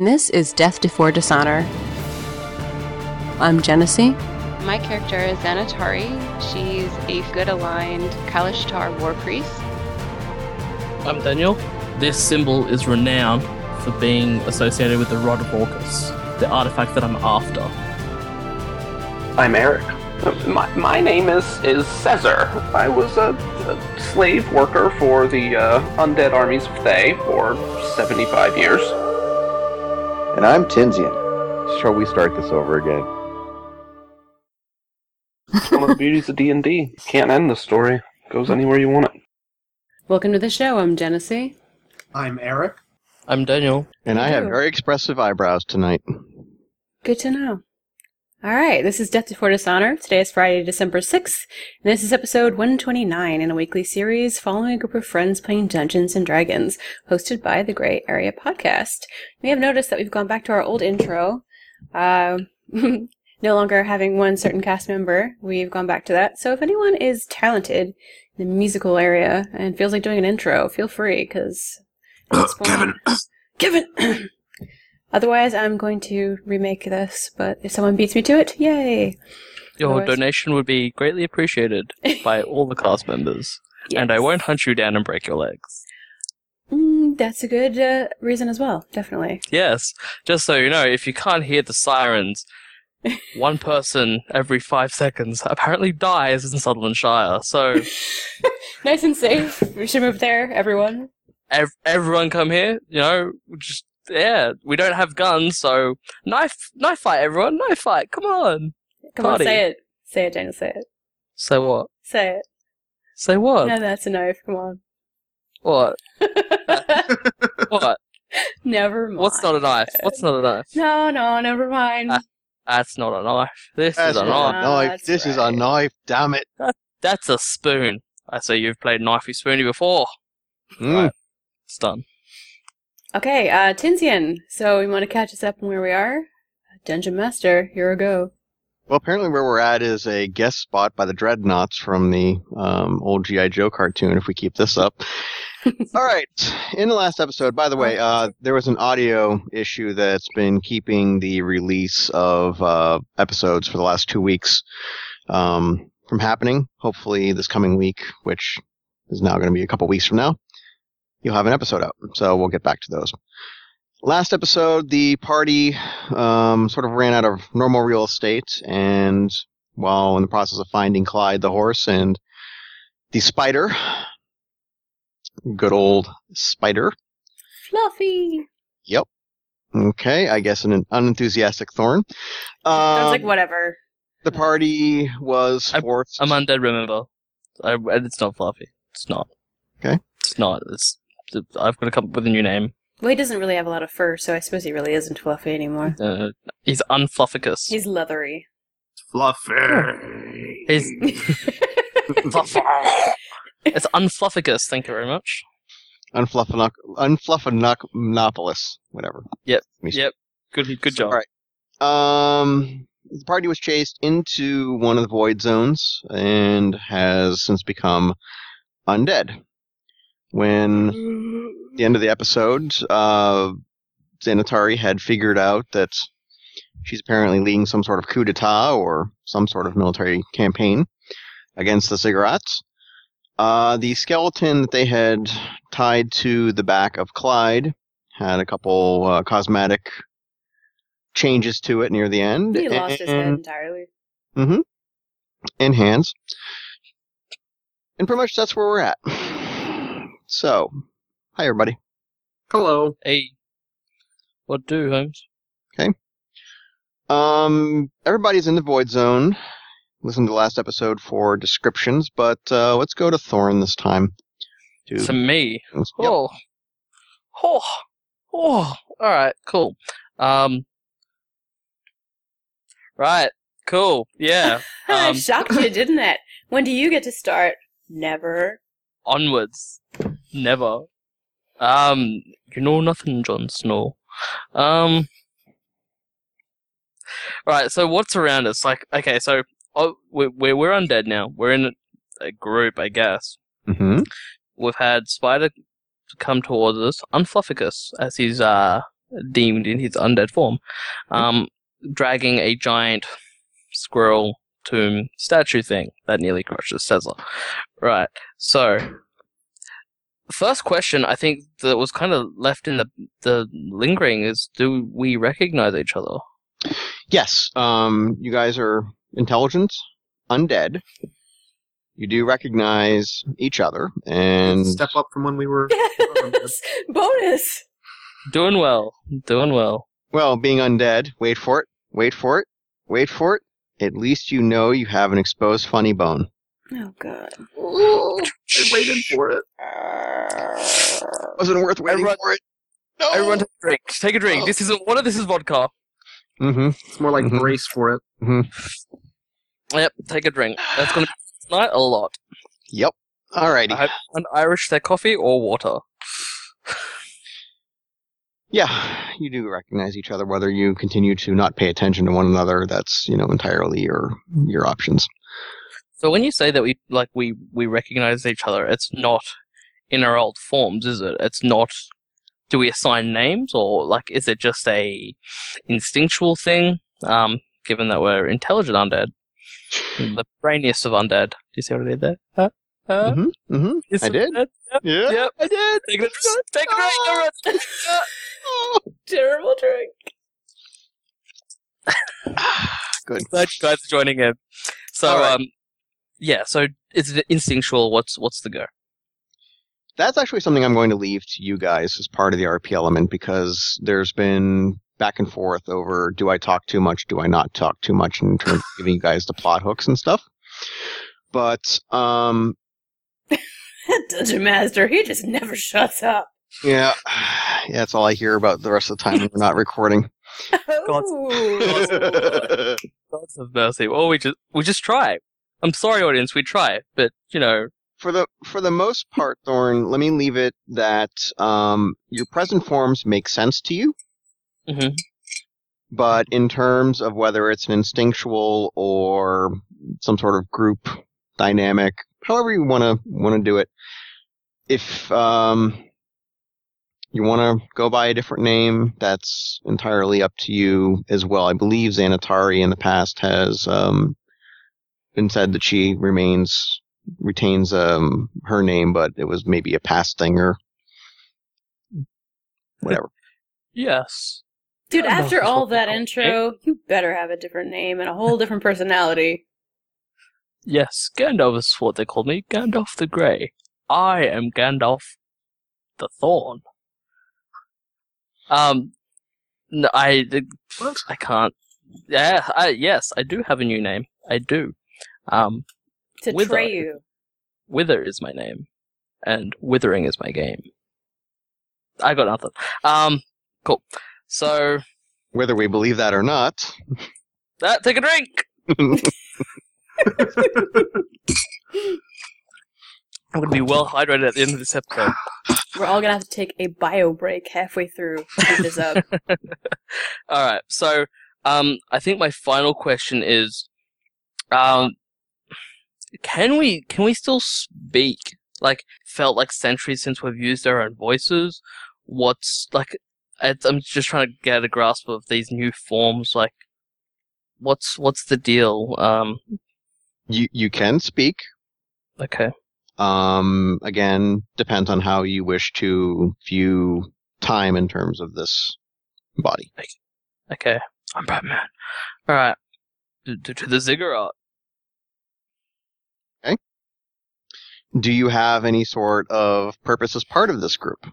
This is Death Before Dishonor. I'm Genesee. My character is Xanatari. She's a good aligned Kalashtar war priest. I'm Daniel. This symbol is renowned for being associated with the Rod of Orcus, the artifact that I'm after. I'm Eric. My, my name is is Caesar. I was a, a slave worker for the uh, undead armies of Thay for 75 years. And I'm Tinsian. Shall we start this over again? It's one of the beauties of D&D. Can't end the story. Goes anywhere you want it. Welcome to the show. I'm Genesee. I'm Eric. I'm Daniel. And I have very expressive eyebrows tonight. Good to know. All right, this is Death Before Dishonor. Today is Friday, December 6th, and this is episode 129 in a weekly series following a group of friends playing Dungeons and Dragons, hosted by the Gray Area Podcast. You may have noticed that we've gone back to our old intro. Uh, no longer having one certain cast member, we've gone back to that. So if anyone is talented in the musical area and feels like doing an intro, feel free, because... Kevin. Kevin! Otherwise, I'm going to remake this, but if someone beats me to it, yay! Your Otherwise- donation would be greatly appreciated by all the cast members. And I won't hunt you down and break your legs. Mm, that's a good uh, reason as well, definitely. Yes, just so you know, if you can't hear the sirens, one person every five seconds apparently dies in Sutherland Shire. So nice and safe. We should move there, everyone. ev- everyone come here, you know, just yeah, we don't have guns, so knife knife fight everyone, knife fight, come on. Come Party. on, say it. Say it, Daniel, say it. Say what? Say it. Say what? No, that's a knife. Come on. What? What? never mind. What's not a knife? What's not a knife? No, no, never mind. Ah. That's not a knife. This That's is a not knife. a knife. that's This is a knife. Damn it. That's a spoon. I say you've played knifey spoony before. Mm. It's done. Okay, uh, Tinsian. So, you want to catch us up on where we are? Dungeon Master, here we go. Well, apparently where we're at is a guest spot by the Dreadnoks from the um, old G.I. Joe cartoon, if we keep this up. All right. In the last episode, by the way, uh, there was an audio issue that's been keeping the release of uh, episodes for the last two weeks um, from happening. Hopefully, this coming week, which is now going to be a couple weeks from now, you'll have an episode out. So we'll get back to those. Last episode, the party um, sort of ran out of normal real estate, and while in the process of finding Clyde the horse and the spider, good old spider. Fluffy. Yep. Okay, I guess an unenthusiastic Thorn. I was like, Um, whatever. the party was I'm- forced. I'm undead, remember. I, it's not fluffy. It's not. Okay. It's not. It's. I've got to come up with a new name. Well, he doesn't really have a lot of fur, so I suppose he really isn't fluffy anymore. Uh, he's Unflufficus. He's leathery. Fluffy. He's fluffy. it's Unflufficus. Thank you very much. Unfluffanoc- Unfluffanopolis, whatever. Yep, Yep. Good. Good job. All right. Um, the party was chased into one of the void zones and has since become undead. When at the end of the episode, uh, had figured out that she's apparently leading some sort of coup d'etat or some sort of military campaign against the cigarettes. Uh, the skeleton that they had tied to the back of Clyde had a couple uh, cosmetic changes to it near the end. He lost his head entirely. Mm-hmm. And hands. And pretty much that's where we're at. So, hi everybody. Hello. Hey. What do Holmes? Okay. Um, everybody's in the void zone. Listen to the last episode for descriptions, but uh, let's go to Thorn this time. To To me. Yep. Oh. Oh. Oh. All right. Cool. Um. Right. Cool. Yeah. Um, Shocked you, didn't it? When do you get to start? Never. onwards. Never. Um, you know nothing, Jon Snow. Um. Right. So what's around us? Like, okay, so oh, we're we're, we're undead now. We're in a, a group, I guess. Mm-hmm. We've had Spider come towards us, Unflufficus, as he's uh deemed in his undead form, um, dragging a giant squirrel tomb statue thing that nearly crushes Cesar. Right. So, first question I think that was kind of left in the the lingering is: Do we recognize each other? Yes, um, you guys are intelligent, undead. You do recognize each other, and Step up from when we were. Yes! Bonus! Doing well. Doing well. well, being undead. Wait for it. Wait for it. Wait for it. At least you know you have an exposed funny bone. Oh, God. I waited for it. Wasn't worth waiting Everyone- for it. No. Everyone, take a drink. Take a drink. This isn't water. This is vodka. Mm-hmm. It's more like Mhm. brace for it. Mm-hmm. Yep. Take a drink. That's gonna be tonight a lot. Yep. Alrighty. I hope an Irish their coffee or water. Yeah, you do recognize each other. Whether you continue to not pay attention to one another, that's you know entirely your your options. So when you say that we like we we recognize each other, it's not in our old forms, is it? It's not. Do we assign names, or like is it just a instinctual thing? Um, given that we're intelligent undead, the brainiest of undead. Do you see what I did there? Huh? Huh? Mm-hmm. Mm-hmm. Yes, I did. Yep. Yeah, Yep. I did. Take a drink. Take a drink. everyone. Terrible drink. Good. Glad you guys are joining in. So, All right. um, yeah. So is it instinctual? What's what's the go? That's actually something I'm going to leave to you guys as part of the RP element because there's been back and forth over do I talk too much, do I not talk too much in terms of giving you guys the plot hooks and stuff. But um, That dungeon master, he just never shuts up. yeah, yeah, that's all I hear about the rest of the time when we're not recording. Oh. Gods of mercy. Well, we just we just try. I'm sorry, audience. We try, but you know, for the for the most part, Thorn, let me leave it that um, your present forms make sense to you. Mhm. But in terms of whether it's an instinctual or some sort of group dynamic, however you want to want to do it, if um, you want to go by a different name, that's entirely up to you as well. I believe Xanatari in the past has um, been said that she remains retains um her name, but it was maybe a past thing or whatever. yes. Dude, after all that call intro, you better have a different name and a whole different personality. Yes, Gandalf is what they call me, Gandalf the Grey. I am Gandalf the Thorn. Um, no, I, What? I can't. Yeah, I, yes, I do have a new name. I do. Um, To With tray you. Wither is my name, and Withering is my game. I got nothing. Um, cool. So, Whether we believe that or not, that take a drink. I'm gonna be well hydrated at the end of this episode. We're all gonna have to take a bio break halfway through this up. All right. So, um, I think my final question is, um, can we can we still speak? Like, felt like centuries since we've used our own voices. What's like? I'm just trying to get a grasp of these new forms. Like, what's what's the deal? Um, you you can speak. okay. Um, again, depends on how you wish to view time in terms of this body. Okay. I'm Batman. All right. To, to, to the ziggurat. Do you have any sort of purpose as part of this group?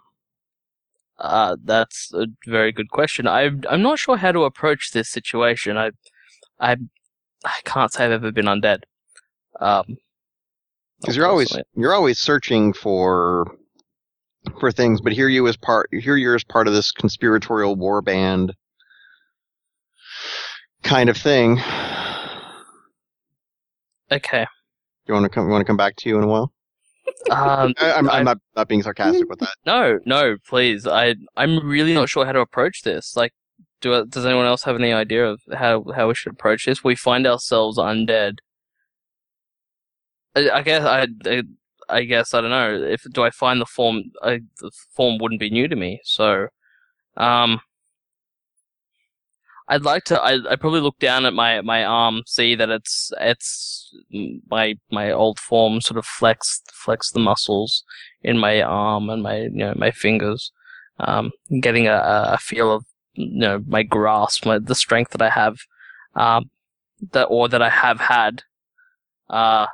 Uh, that's a very good question. I'm I'm not sure how to approach this situation. I, I, I can't say I've ever been undead. Um, Because you're always you're always searching for for things, but here you as part here you're as part of this conspiratorial war band kind of thing. okay. You want to come? You want to come back to you in a while? Um, I, I'm, I- I'm not not being sarcastic with that. no, no, please. I I'm really not sure how to approach this. Like, do does anyone else have any idea of how how we should approach this? We find ourselves undead. I, I guess I, I I guess I don't know if do I find the form. I, the form wouldn't be new to me, so um, I'd like to. I I probably look down at my my arm, see that it's it's my my old form, sort of flex flex the muscles in my arm and my you know my fingers, um, getting a, a feel of you know my grasp, my the strength that I have, um, that or that I have had, uh,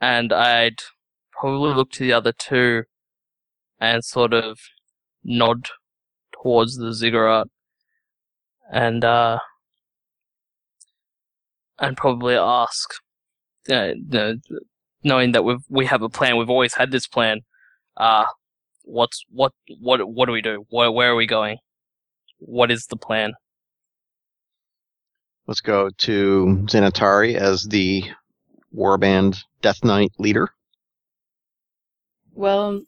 and I'd probably look to the other two, and sort of nod towards the ziggurat and uh, and probably ask, uh, knowing that we we have a plan, we've always had this plan. Uh, what's what what what do we do? Where where are we going? What is the plan? Let's go to Xanatari as the warband Death Knight leader. Well,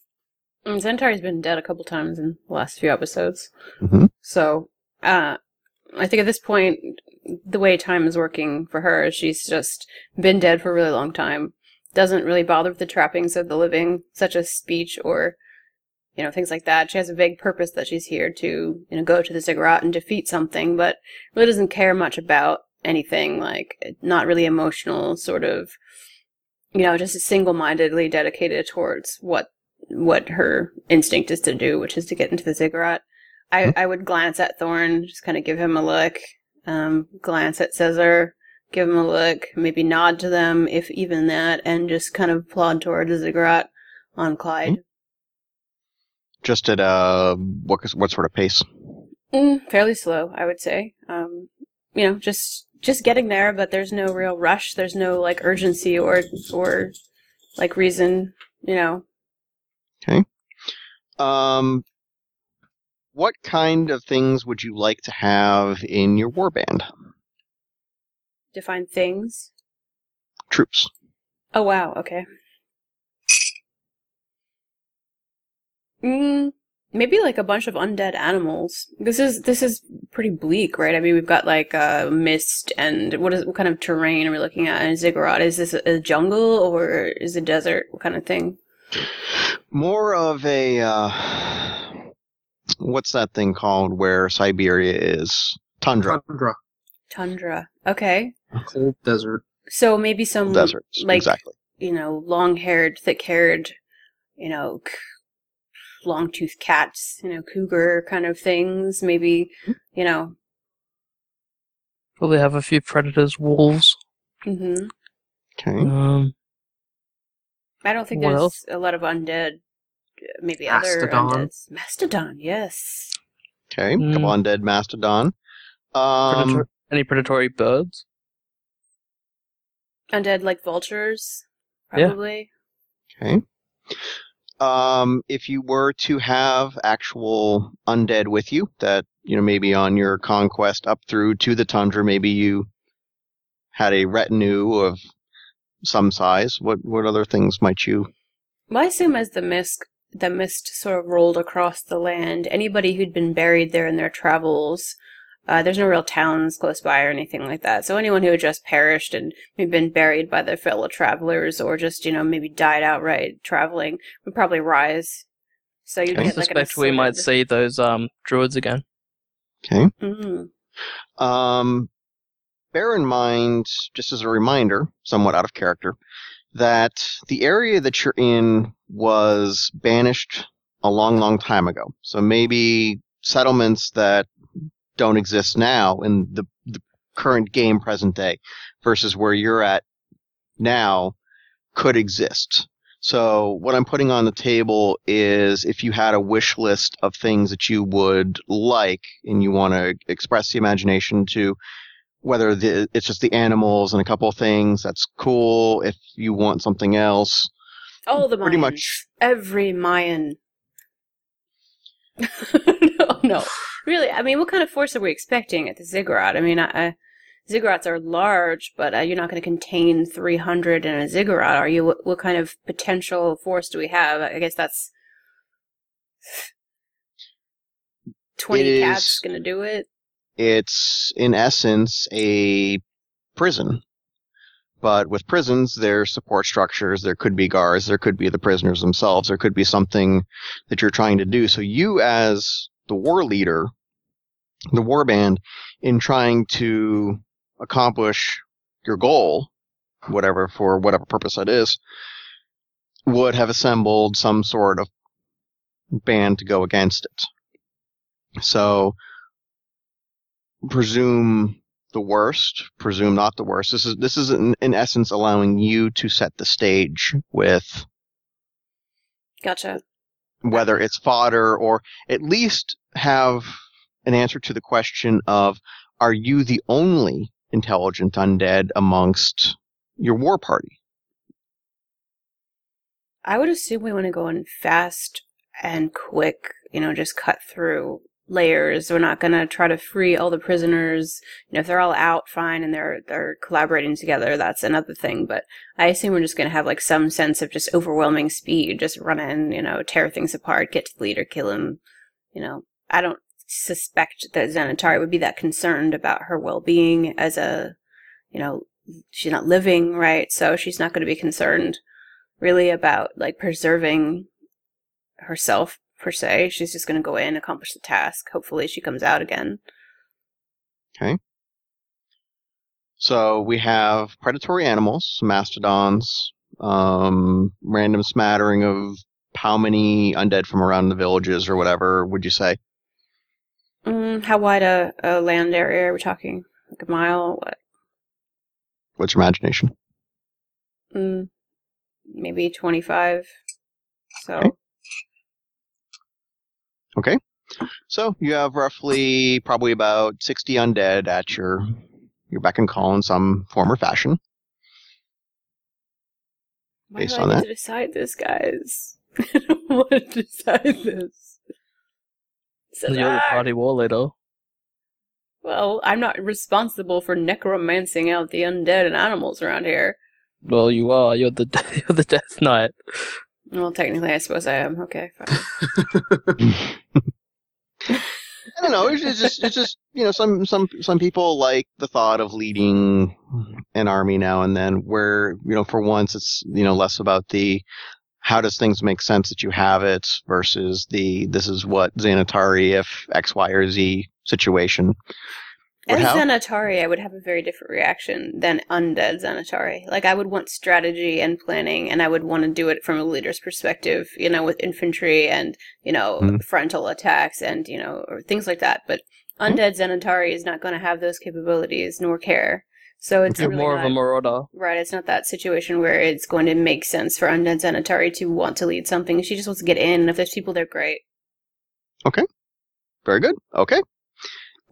Xanatari's been dead a couple times in the last few episodes. Mm-hmm. So, uh, I think at this point, the way time is working for her, she's just been dead for a really long time. Doesn't really bother with the trappings of the living, such as speech or, you know, things like that. She has a vague purpose that she's here to, you know, go to the ziggurat and defeat something, but really doesn't care much about anything, like, not really emotional, sort of, you know, just single-mindedly dedicated towards what, what her instinct is to do, which is to get into the ziggurat. I, Hmm? I would glance at Thorn, just kind of give him a look, um, glance at Caesar, give him a look, maybe nod to them, if even that, and just kind of plod toward the ziggurat on Clyde. Just at uh, what what sort of pace? Mm, fairly slow, I would say. Um, you know, just just getting there, but there's no real rush. There's no like urgency or or like reason. You know, Okay. Um, what kind of things would you like to have in your warband? define things. Troops. Oh wow, okay. Mm, maybe like a bunch of undead animals. This is this is pretty bleak, right? I mean, we've got like uh, mist and what is what kind of terrain are we looking at in Ziggurat? Is this a jungle or is it desert? What kind of thing? More of a uh, what's that thing called where Siberia is? Tundra. Tundra. Tundra. Okay, A cold desert. so maybe some Deserts. like exactly. you know, long-haired, thick-haired, you know, c- long-toothed cats, you know, cougar kind of things. Maybe, you know. Probably have a few predators, wolves. Mm-hmm. Okay. Um, I don't think there's else? a lot of undead. Maybe other Mastodon. undeads. Mastodon, yes. Okay. come on, dead mastodon. Um, predator- any predatory birds? Undead like vultures, Yeah. probably. Okay. Um, if you were to have actual undead with you, that you know maybe on your conquest up through to the tundra, maybe you had a retinue of some size. What what other things might you? Well, I assume as the mist, the mist sort of rolled across the land, anybody who'd been buried there in their travels, uh, there's no real towns close by or anything like that. So anyone who had just perished and maybe been buried by their fellow travelers, or just you know maybe died outright traveling, would probably rise. So you'd I get like suspect we might see those um druids again. Okay. Mm. Um, bear in mind, just as a reminder, somewhat out of character, that the area that you're in was banished a long, long time ago. So maybe settlements that don't exist now in the, the current game present day versus where you're at now could exist. So what I'm putting on the table is if you had a wish list of things that you would like and you want to express the imagination to whether the, it's just the animals and a couple of things, that's cool. If you want something else, All the Pretty Mayans. much. Every Mayan. no, no. Really, I mean, what kind of force are we expecting at the ziggurat? I mean, I, I, ziggurats are large, but uh, you're not going to contain 300 in a ziggurat, are you? What, what kind of potential force do we have? I guess that's 20 It cats going to do it. it's in essence a prison. But with prisons, there's support structures. There could be guards. There could be the prisoners themselves. There could be something that you're trying to do. So you, as the war leader, the war band, in trying to accomplish your goal, whatever for whatever purpose that is, would have assembled some sort of band to go against it. So presume the worst, presume not the worst. This is this is in, in essence allowing you to set the stage with Gotcha. whether it's fodder or at least have an answer to the question of are you the only intelligent undead amongst your war party? I would assume we want to go in fast and quick, you know, just cut through layers. We're not going to try to free all the prisoners. You know, if they're all out, fine, and they're they're collaborating together, that's another thing. But I assume we're just going to have like some sense of just overwhelming speed, just run in, you know, tear things apart, get to the leader, kill him. You know, I don't suspect that Xanatari would be that concerned about her well-being as a, you know, she's not living right, so she's not going to be concerned really about like preserving herself per se. She's just going to go in, accomplish the task. Hopefully, she comes out again. Okay. So we have predatory animals, mastodons, um, random smattering of how many undead from around the villages or whatever would you say? Mm, how wide a, a land area are we talking? Like a mile? What? What's your imagination? Mm, maybe 25. So, Okay. Okay. So you have roughly probably about 60 undead at your your beck and call in some form or fashion. why Based do I on need that? to decide this, guys? I don't want to decide this. So, You're the party war leader. well, I'm not responsible for necromancing out the undead and animals around here. Well, you are. You're the you're the Death Knight. Well, technically, I suppose I am. Okay, fine. I don't know. It's just, it's just, it's just you know, some some some people like the thought of leading an army now and then. Where you know, for once, it's you know less about the how does things make sense that you have it versus the this is what Xanatari if X Y or Z situation. As have. Xanatari, I would have a very different reaction than undead Xanatari. Like, I would want strategy and planning, and I would want to do it from a leader's perspective, you know, with infantry and, you know, Mhm. frontal attacks and, you know, or things like that. But Mhm. undead Xanatari is not going to have those capabilities nor care. So it's You're really more not, of a marauder. right. It's not that situation where it's going to make sense for undead Xanatari to want to lead something. She just wants to get in, and if there's people there, great. Okay. Very good. Okay.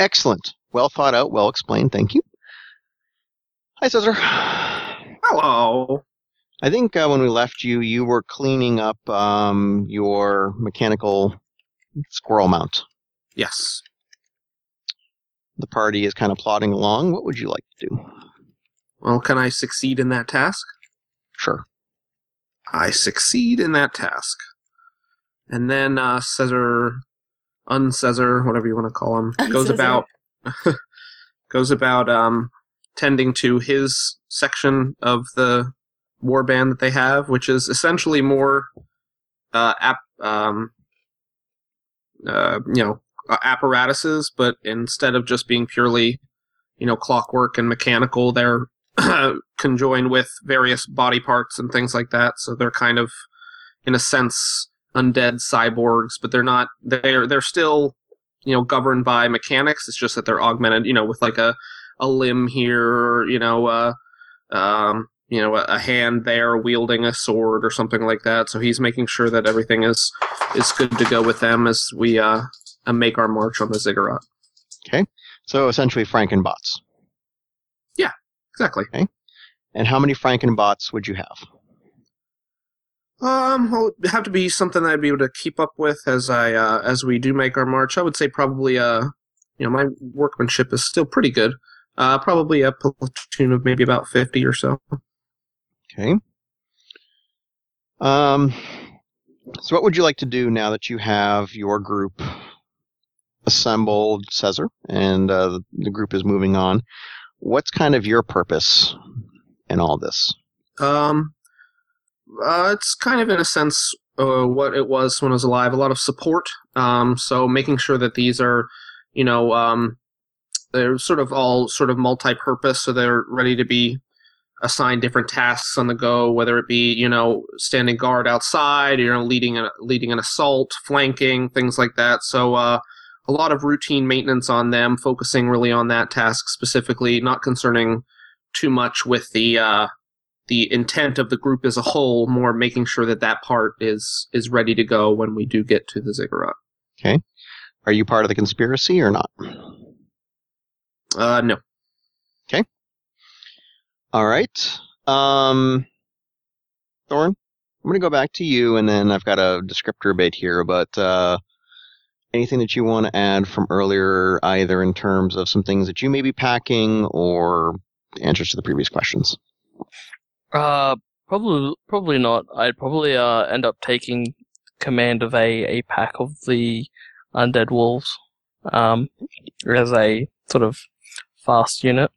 Excellent. Well thought out. Well explained. Thank you. Hi, Cesar. Hello. I think uh, when we left you, you were cleaning up um, your mechanical squirrel mount. Yes. The party is kind of plodding along. What would you like to do? Well, can I succeed in that task? Sure. I succeed in that task. And then uh, Caesar, uncesar, whatever you want to call him, goes about goes about um, tending to his section of the warband that they have, which is essentially more uh, app, um, uh, you know, uh, apparatuses, but instead of just being purely, you know, clockwork and mechanical, they're conjoined with various body parts and things like that. So they're kind of, in a sense, undead cyborgs, but they're not. They're they're still, you know, governed by mechanics. It's just that they're augmented, you know, with like a a limb here, or, you know, uh, um, you know, a, a hand there wielding a sword or something like that. So he's making sure that everything is is good to go with them as we uh, uh make our march on the ziggurat. Okay, so essentially, Frankenbots. Yeah, exactly. Okay, And how many Frankenbots would you have? Um, well, it'd have to be something that I'd be able to keep up with as I uh, as we do make our march. I would say probably uh, you know, my workmanship is still pretty good. Uh, probably a platoon of maybe about fifty or so. Okay. Um. So, what would you like to do now that you have your group assembled, Caesar, and uh, the, the group is moving on? What's kind of your purpose in all this? Um, uh, it's kind of in a sense uh, what it was when I was alive. A lot of support. Um, so making sure that these are, you know, um, they're sort of all sort of multi-purpose, so they're ready to be assigned different tasks on the go, whether it be you know standing guard outside, you know, leading a leading an assault, flanking, things like that. So uh, a lot of routine maintenance on them, focusing really on that task specifically, not concerning too much with the uh, the intent of the group as a whole, more making sure that that part is is ready to go when we do get to the ziggurat. Okay. Are you part of the conspiracy or not? Uh, no. Okay. All right. Um, Thorn, I'm going to go back to you, and then I've got a descriptor bit here, but uh, anything that you want to add from earlier, either in terms of some things that you may be packing or answers to the previous questions? Uh, probably, probably not. I'd probably uh end up taking command of a a pack of the undead wolves, um, as a sort of fast unit.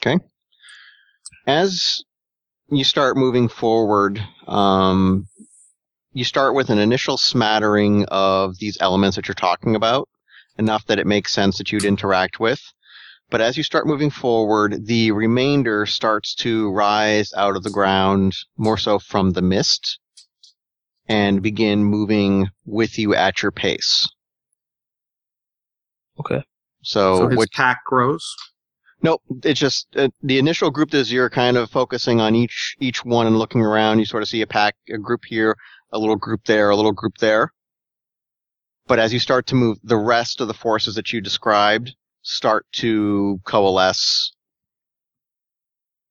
Okay. As you start moving forward, um, you start with an initial smattering of these elements that you're talking about, enough that it makes sense that you'd interact with. But as you start moving forward, the remainder starts to rise out of the ground, more so from the mist, and begin moving with you at your pace. Okay. So, so his what pack grows. Nope, it's just uh, the initial group is you're kind of focusing on each each one and looking around. You sort of see a pack, a group here, a little group there, a little group there. But as you start to move, the rest of the forces that you described start to coalesce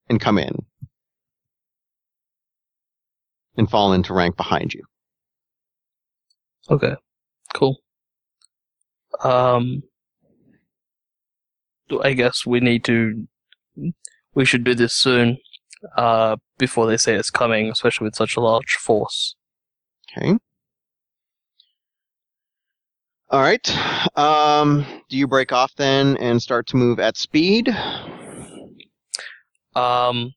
and come in and fall into rank behind you. Okay. Cool. Um, I guess we need to. We should do this soon, uh, before they say it's coming, especially with such a large force. Okay. All right. Um, do you break off then and start to move at speed? Um,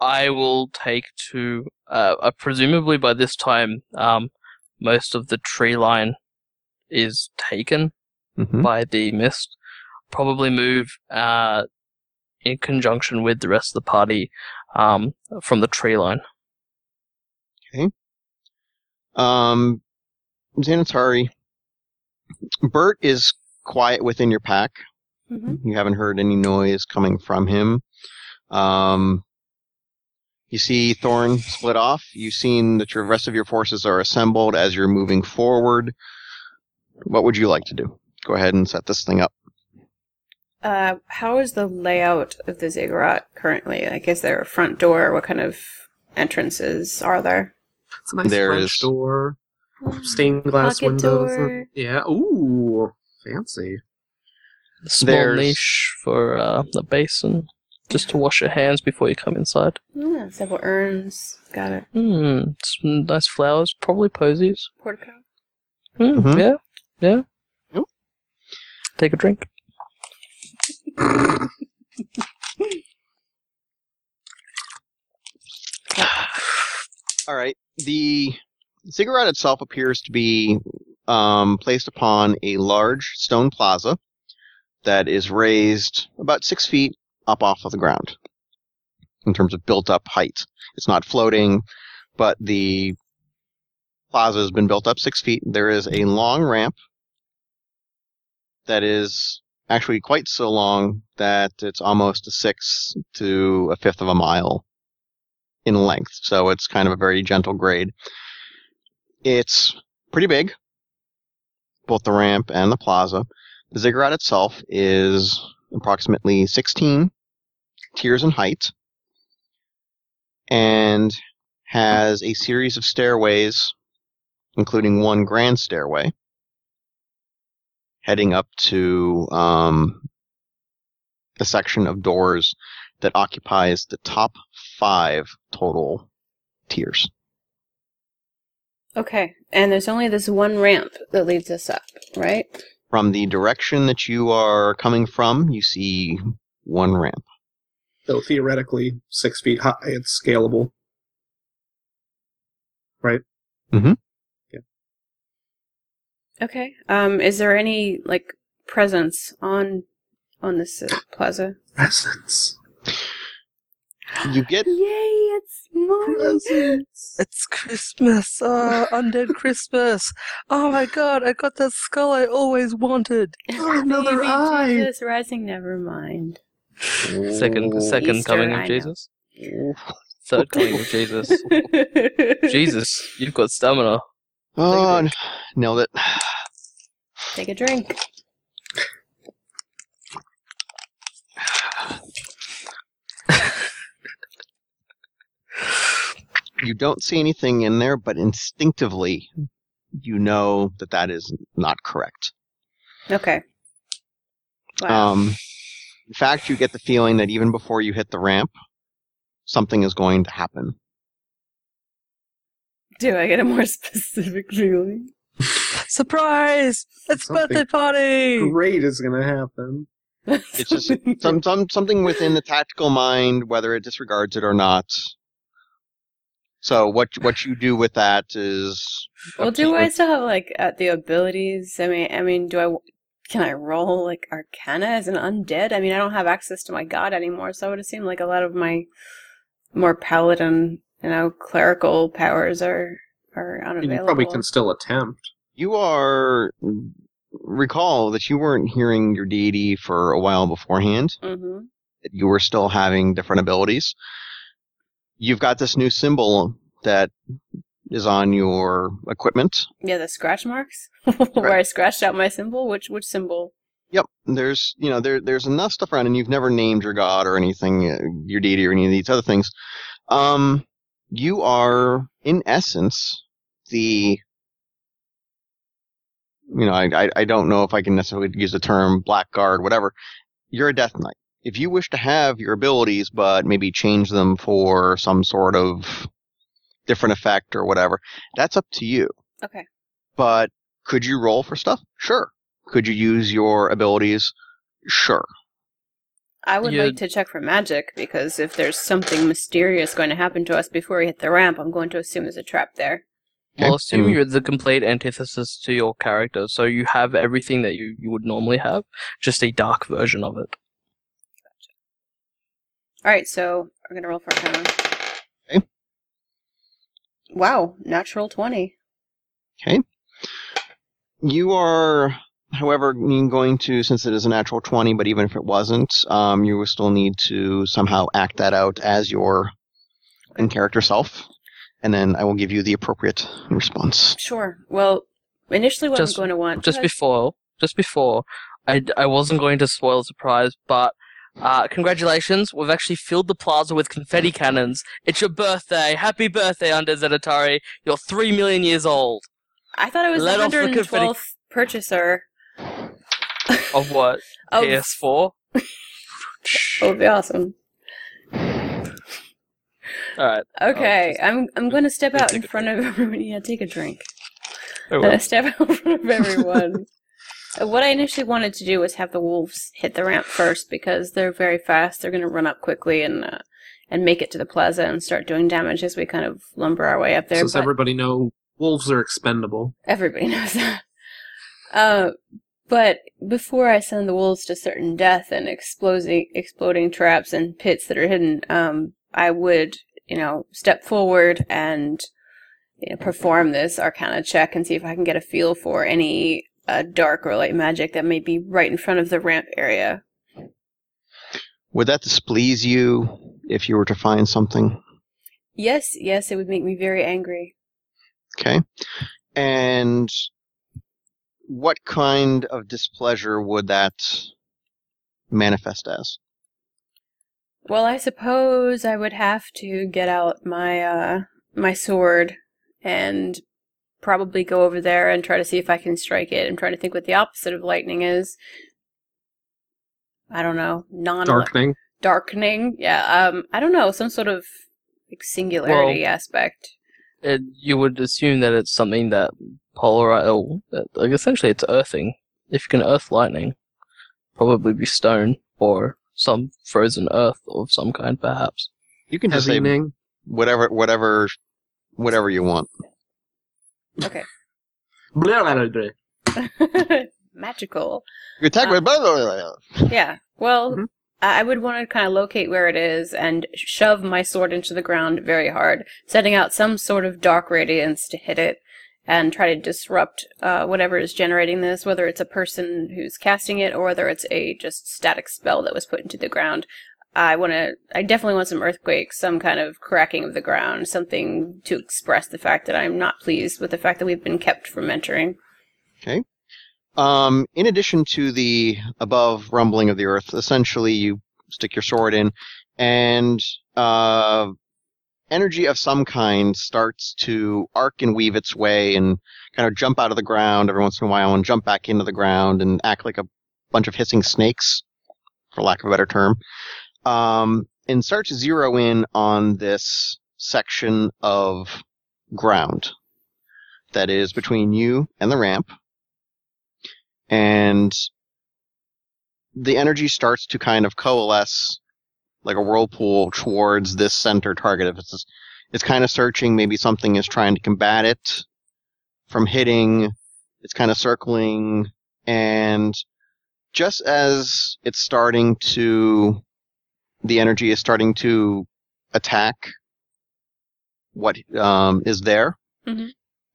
I will take to. Uh, uh, presumably by this time, um, most of the tree line is taken Mm-hmm. by the mist. Probably move uh, in conjunction with the rest of the party um, from the tree line. Okay. Um, Xanatari, Bert is quiet within your pack. Mhm. You haven't heard any noise coming from him. Um, you see Thorn split off. You've seen that your rest of your forces are assembled as you're moving forward. What would you like to do? Go ahead and set this thing up. Uh, how is the layout of the ziggurat currently? Like, is there a front door? What kind of entrances are there? It's a nice There French is- door, stained glass Pocket windows. door. Yeah. Ooh, fancy. Small There's- niche for uh, the basin, just to wash your hands before you come inside. Yeah, several urns. Got it. Hmm, some nice flowers, probably posies. Portico. Hmm, Mhm. Yeah, yeah. Yep. Take a drink. All right. The ziggurat itself appears to be um, placed upon a large stone plaza that is raised about six feet up off of the ground in terms of built up height. It's not floating, but the plaza has been built up six feet. There is a long ramp that is actually quite so long that it's almost a sixth to a fifth of a mile in length, so it's kind of a very gentle grade. It's pretty big, both the ramp and the plaza. The ziggurat itself is approximately 16 tiers in height and has a series of stairways, including one grand stairway, heading up to um, the section of doors that occupies the top five total tiers. Okay, and there's only this one ramp that leads us up, right? From the direction that you are coming from, you see one ramp. Though theoretically six feet high, it's scalable. Right. Mm Mhm. Yeah. Okay. Um, is there any like presence on on this uh, plaza? Presents. You get Yay! It's mine. It's Christmas, uh, undead Christmas. Oh my god, I got that skull I always wanted. Oh, another Baby eye. Jesus rising. Never mind. Second, second Easter, coming I of know. Jesus. Third coming of Jesus. Jesus, you've got stamina. Oh, nailed it. Take a drink. You don't see anything in there, but instinctively, you know that that is not correct. Okay. Wow. Um, in fact, you get the feeling that even before you hit the ramp, something is going to happen. Do I get a more specific feeling? Surprise! It's Something birthday party! Great is gonna happen. It's just some, some something within the tactical mind, whether it disregards it or not. So what what you do with that is Well, up to do. I still have like uh, the abilities? I mean, I mean, do I? Can I roll like Arcana as an undead? I mean, I don't have access to my god anymore, so I would assume like a lot of my more paladin, you know, clerical powers are are unavailable. You probably can still attempt. you are recall that you weren't hearing your deity for a while beforehand. hmm that You were still having different abilities. You've got this new symbol that is on your equipment. Yeah, the scratch marks where I scratched out my symbol. Which which symbol? Yep, there's you know there there's enough stuff around, and you've never named your god or anything, uh, your deity or any of these other things. Um, you are in essence the you know I, I I don't know if I can necessarily use the term black guard whatever. You're a death knight. If you wish to have your abilities, but maybe change them for some sort of different effect or whatever, that's up to you. Okay. But could you roll for stuff? Sure. Could you use your abilities? Sure. I would Yeah. like to check for magic because if there's something mysterious going to happen to us before we hit the ramp, I'm going to assume there's a trap there. Well, Okay. assume you're the complete antithesis to your character, so you have everything that you, you would normally have, just a dark version of it. All right, so we're gonna roll for Arcana. Okay. Wow, natural twenty. Okay. You are, however, going to, since it is a natural 20, but even if it wasn't, um, you will still need to somehow act that out as your in character self. And then I will give you the appropriate response. Sure. Well, initially, what Just- I'm going to want Just before, just before, I, I wasn't going to spoil the surprise, but uh, congratulations, we've actually filled the plaza with confetti cannons. It's your birthday. Happy birthday, Under Xanatari. You're three million years old. I thought it was Let the off the confetti. 112th purchaser. Of what? Of, PS4? oh, it'd be awesome. Alright. Okay, just- I'm I'm going to step out in front of everyone. Yeah, take a drink. I I'm going to step out in front of everyone. What I initially wanted to do was have the wolves hit the ramp first because they're very fast. They're going to run up quickly and uh, and make it to the plaza and start doing damage as we kind of lumber our way up there. So does everybody know wolves are expendable? Everybody knows that. Uh, but before I send the wolves to certain death and exploding, exploding traps and pits that are hidden, um, I would, you know, step forward and you know, perform this Arcana check and see if I can get a feel for any uh, dark or light magic that may be right in front of the ramp area. Would that displease you if you were to find something? Yes, yes, it would make me very angry. Okay. And what kind of displeasure would that manifest as? Well, I suppose I would have to get out my uh my sword and probably go over there and try to see if I can strike it. I'm trying to think what the opposite of lightning is. I don't know. Non Darkening. darkening. Yeah, um I don't know, some sort of like singularity aspect. It, you would assume that it's something that polarize. Oh, that, like essentially, it's earthing. If you can earth lightning, probably be stone or some frozen earth of some kind, perhaps. You can just say whatever, whatever, whatever you want. Okay. Magical. You attack with blah. Yeah. Well, Mhm. I I would want to kind of locate where it is and shove my sword into the ground very hard, setting out some sort of dark radiance to hit it and try to disrupt uh, whatever is generating this, whether it's a person who's casting it or whether it's a just static spell that was put into the ground. I want to. I definitely want some earthquakes, some kind of cracking of the ground, something to express the fact that I'm not pleased with the fact that we've been kept from entering. Um, in addition to the above rumbling of the earth, essentially you stick your sword in, and uh, energy of some kind starts to arc and weave its way and kind of jump out of the ground every once in a while and jump back into the ground and act like a bunch of hissing snakes, for lack of a better term, um, and start to zero in on this section of ground that is between you and the ramp and the energy starts to kind of coalesce like a whirlpool towards this center target. If it's it's kind of searching, maybe something is trying to combat it from hitting. It's kind of circling, and just as it's starting to, the energy is starting to attack what um, is there. Mhm.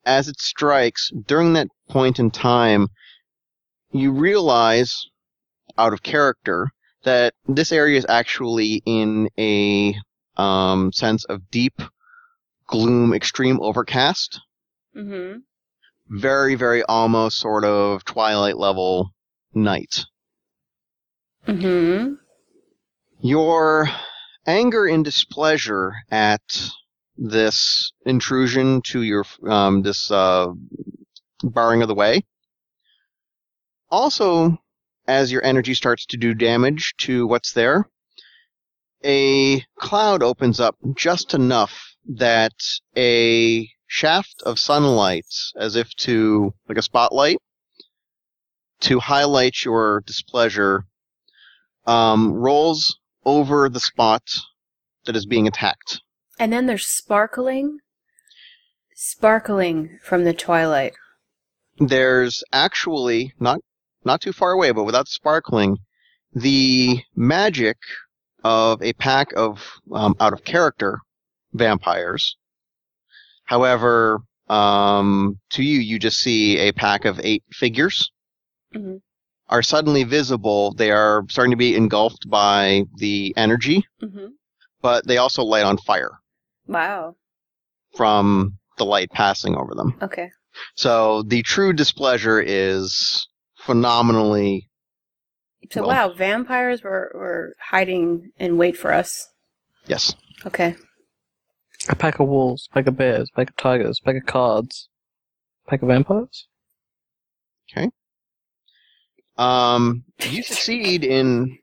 As it strikes, during that point in time, you realize out of character that this area is actually in a um, sense of deep gloom, extreme overcast, Mm-hmm. very, very almost sort of twilight level night. Mm-hmm. Your anger and displeasure at this intrusion to your um, this uh, barring of the way. Also, as your energy starts to do damage to what's there, a cloud opens up just enough that a shaft of sunlight, as if to like a spotlight, to highlight your displeasure, um, rolls over the spot that is being attacked. And then there's sparkling, sparkling from the twilight. there's actually not not too far away, but without sparkling, the magic of a pack of um, out of character vampires. However, um, to you, you just see a pack of eight figures Mhm. Are suddenly visible. They are starting to be engulfed by the energy, Mm-hmm. but they also light on fire Wow. from the light passing over them. Okay. So the true displeasure is phenomenally So Well- wow, vampires were, were hiding in wait for us. yes. Okay. A pack of wolves, pack of bears, pack of tigers, pack of cards, pack of vampires. Um, you succeed in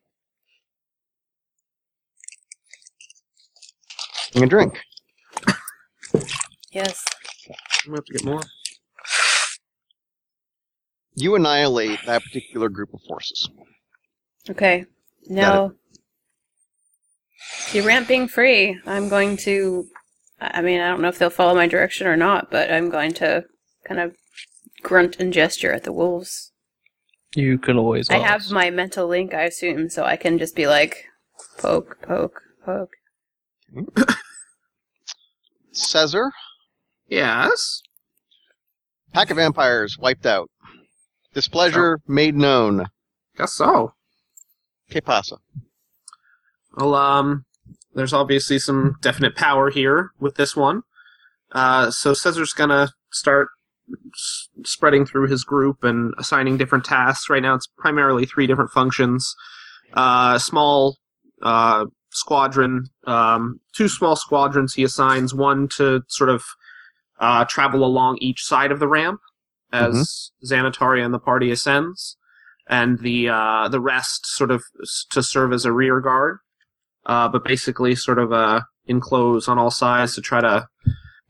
in a drink. Yes. I'm gonna have to get more. You annihilate that particular group of forces. Okay. Now, the ramp being free, I'm going to. I mean, I don't know if they'll follow my direction or not, but I'm going to kind of grunt and gesture at the wolves. You can always. I have my mental link, I assume, so I can just be like, poke, poke, poke. Caesar, Yes. pack of vampires wiped out. Displeasure made known. Guess so. Que pasa? Well, um, there's obviously some definite power here with this one. Uh, so Caesar's gonna start s- spreading through his group and assigning different tasks. Right now, it's primarily three different functions. Uh, small uh, squadron, um, two small squadrons. He assigns one to sort of uh, travel along each side of the ramp as Xanataria and the party ascends, and the uh, the rest sort of to serve as a rear guard uh, but basically sort of uh, enclose on all sides to try to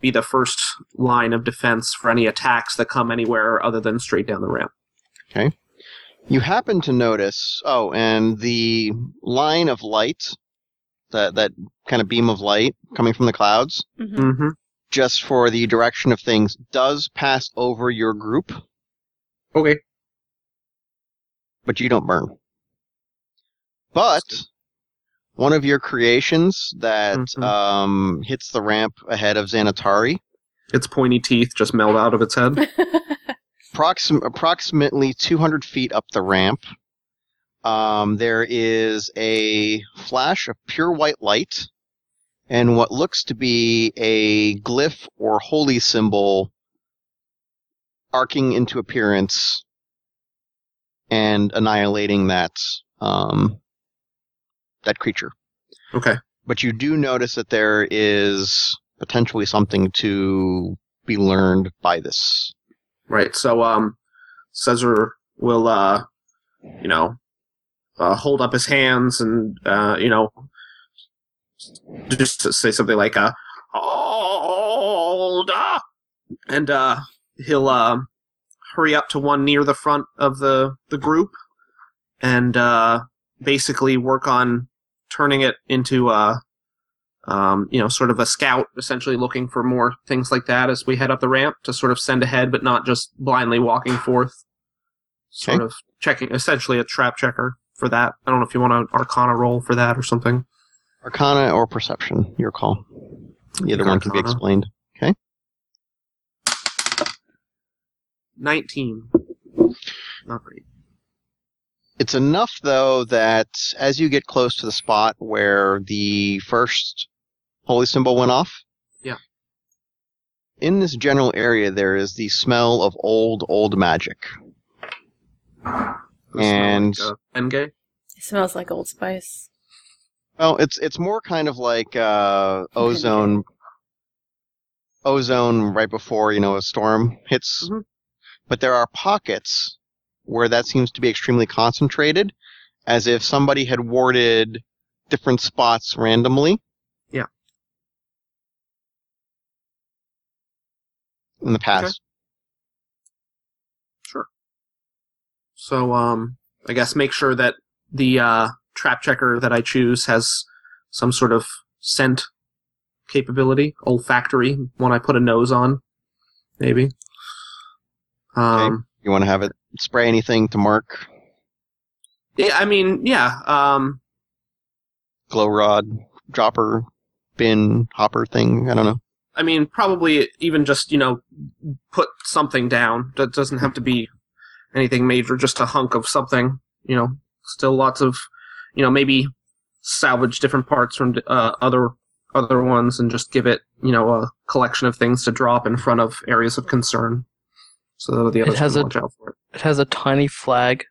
be the first line of defense for any attacks that come anywhere other than straight down the ramp. Okay. You happen to notice. Oh, and the line of light, that that kind of beam of light coming from the clouds, hmm Mm-hmm. just for the direction of things, does pass over your group. Okay. but you don't burn. But one of your creations that Mhm. um, hits the ramp ahead of Xanatari, Its pointy teeth just melt out of its head. approxim- approximately 200 feet up the ramp, um, there is a flash of pure white light and what looks to be a glyph or holy symbol arcing into appearance and annihilating that um, that creature. Okay. But you do notice that there is potentially something to be learned by this. Right. So, um, Caesar will, uh, you know, uh, hold up his hands and, uh, you know, just say something like, uh, hold up! And, uh, he'll, uh, hurry up to one near the front of the, the group and, uh, basically work on turning it into, uh, um, you know, sort of a scout, essentially looking for more things like that as we head up the ramp to sort of send ahead, but not just blindly walking forth. Sort Okay. of checking, essentially a trap checker for that. I don't know if you want an Arcana roll for that or something. Arcana or perception, your call. Either one can be explained okay 19. Not great. It's enough, though, that as you get close to the spot where the first holy symbol went off, Yeah. in this general area, there is the smell of old, old magic. It And- like, uh, Bengay? It smells like Old Spice. Well, it's it's more kind of like uh, ozone, ozone right before you know a storm hits. Mhm. But there are pockets where that seems to be extremely concentrated, as if somebody had warded different spots randomly. Yeah. In the past. Sure. So, um, I guess make sure that the uh, trap checker that I choose has some sort of scent capability, olfactory, one I put a nose on, maybe. Um, You want to have it spray anything to mark yeah, I mean, yeah, um, glow rod, dropper, bin, hopper thing. I don't know. I mean, probably even just, you know, put something down. That doesn't have to be anything major, just a hunk of something, you know, still lots of, you know, maybe salvage different parts from uh, other other ones and just give it, you know, a collection of things to drop in front of areas of concern. So that the It others has can a- watch out for it. It has a tiny flag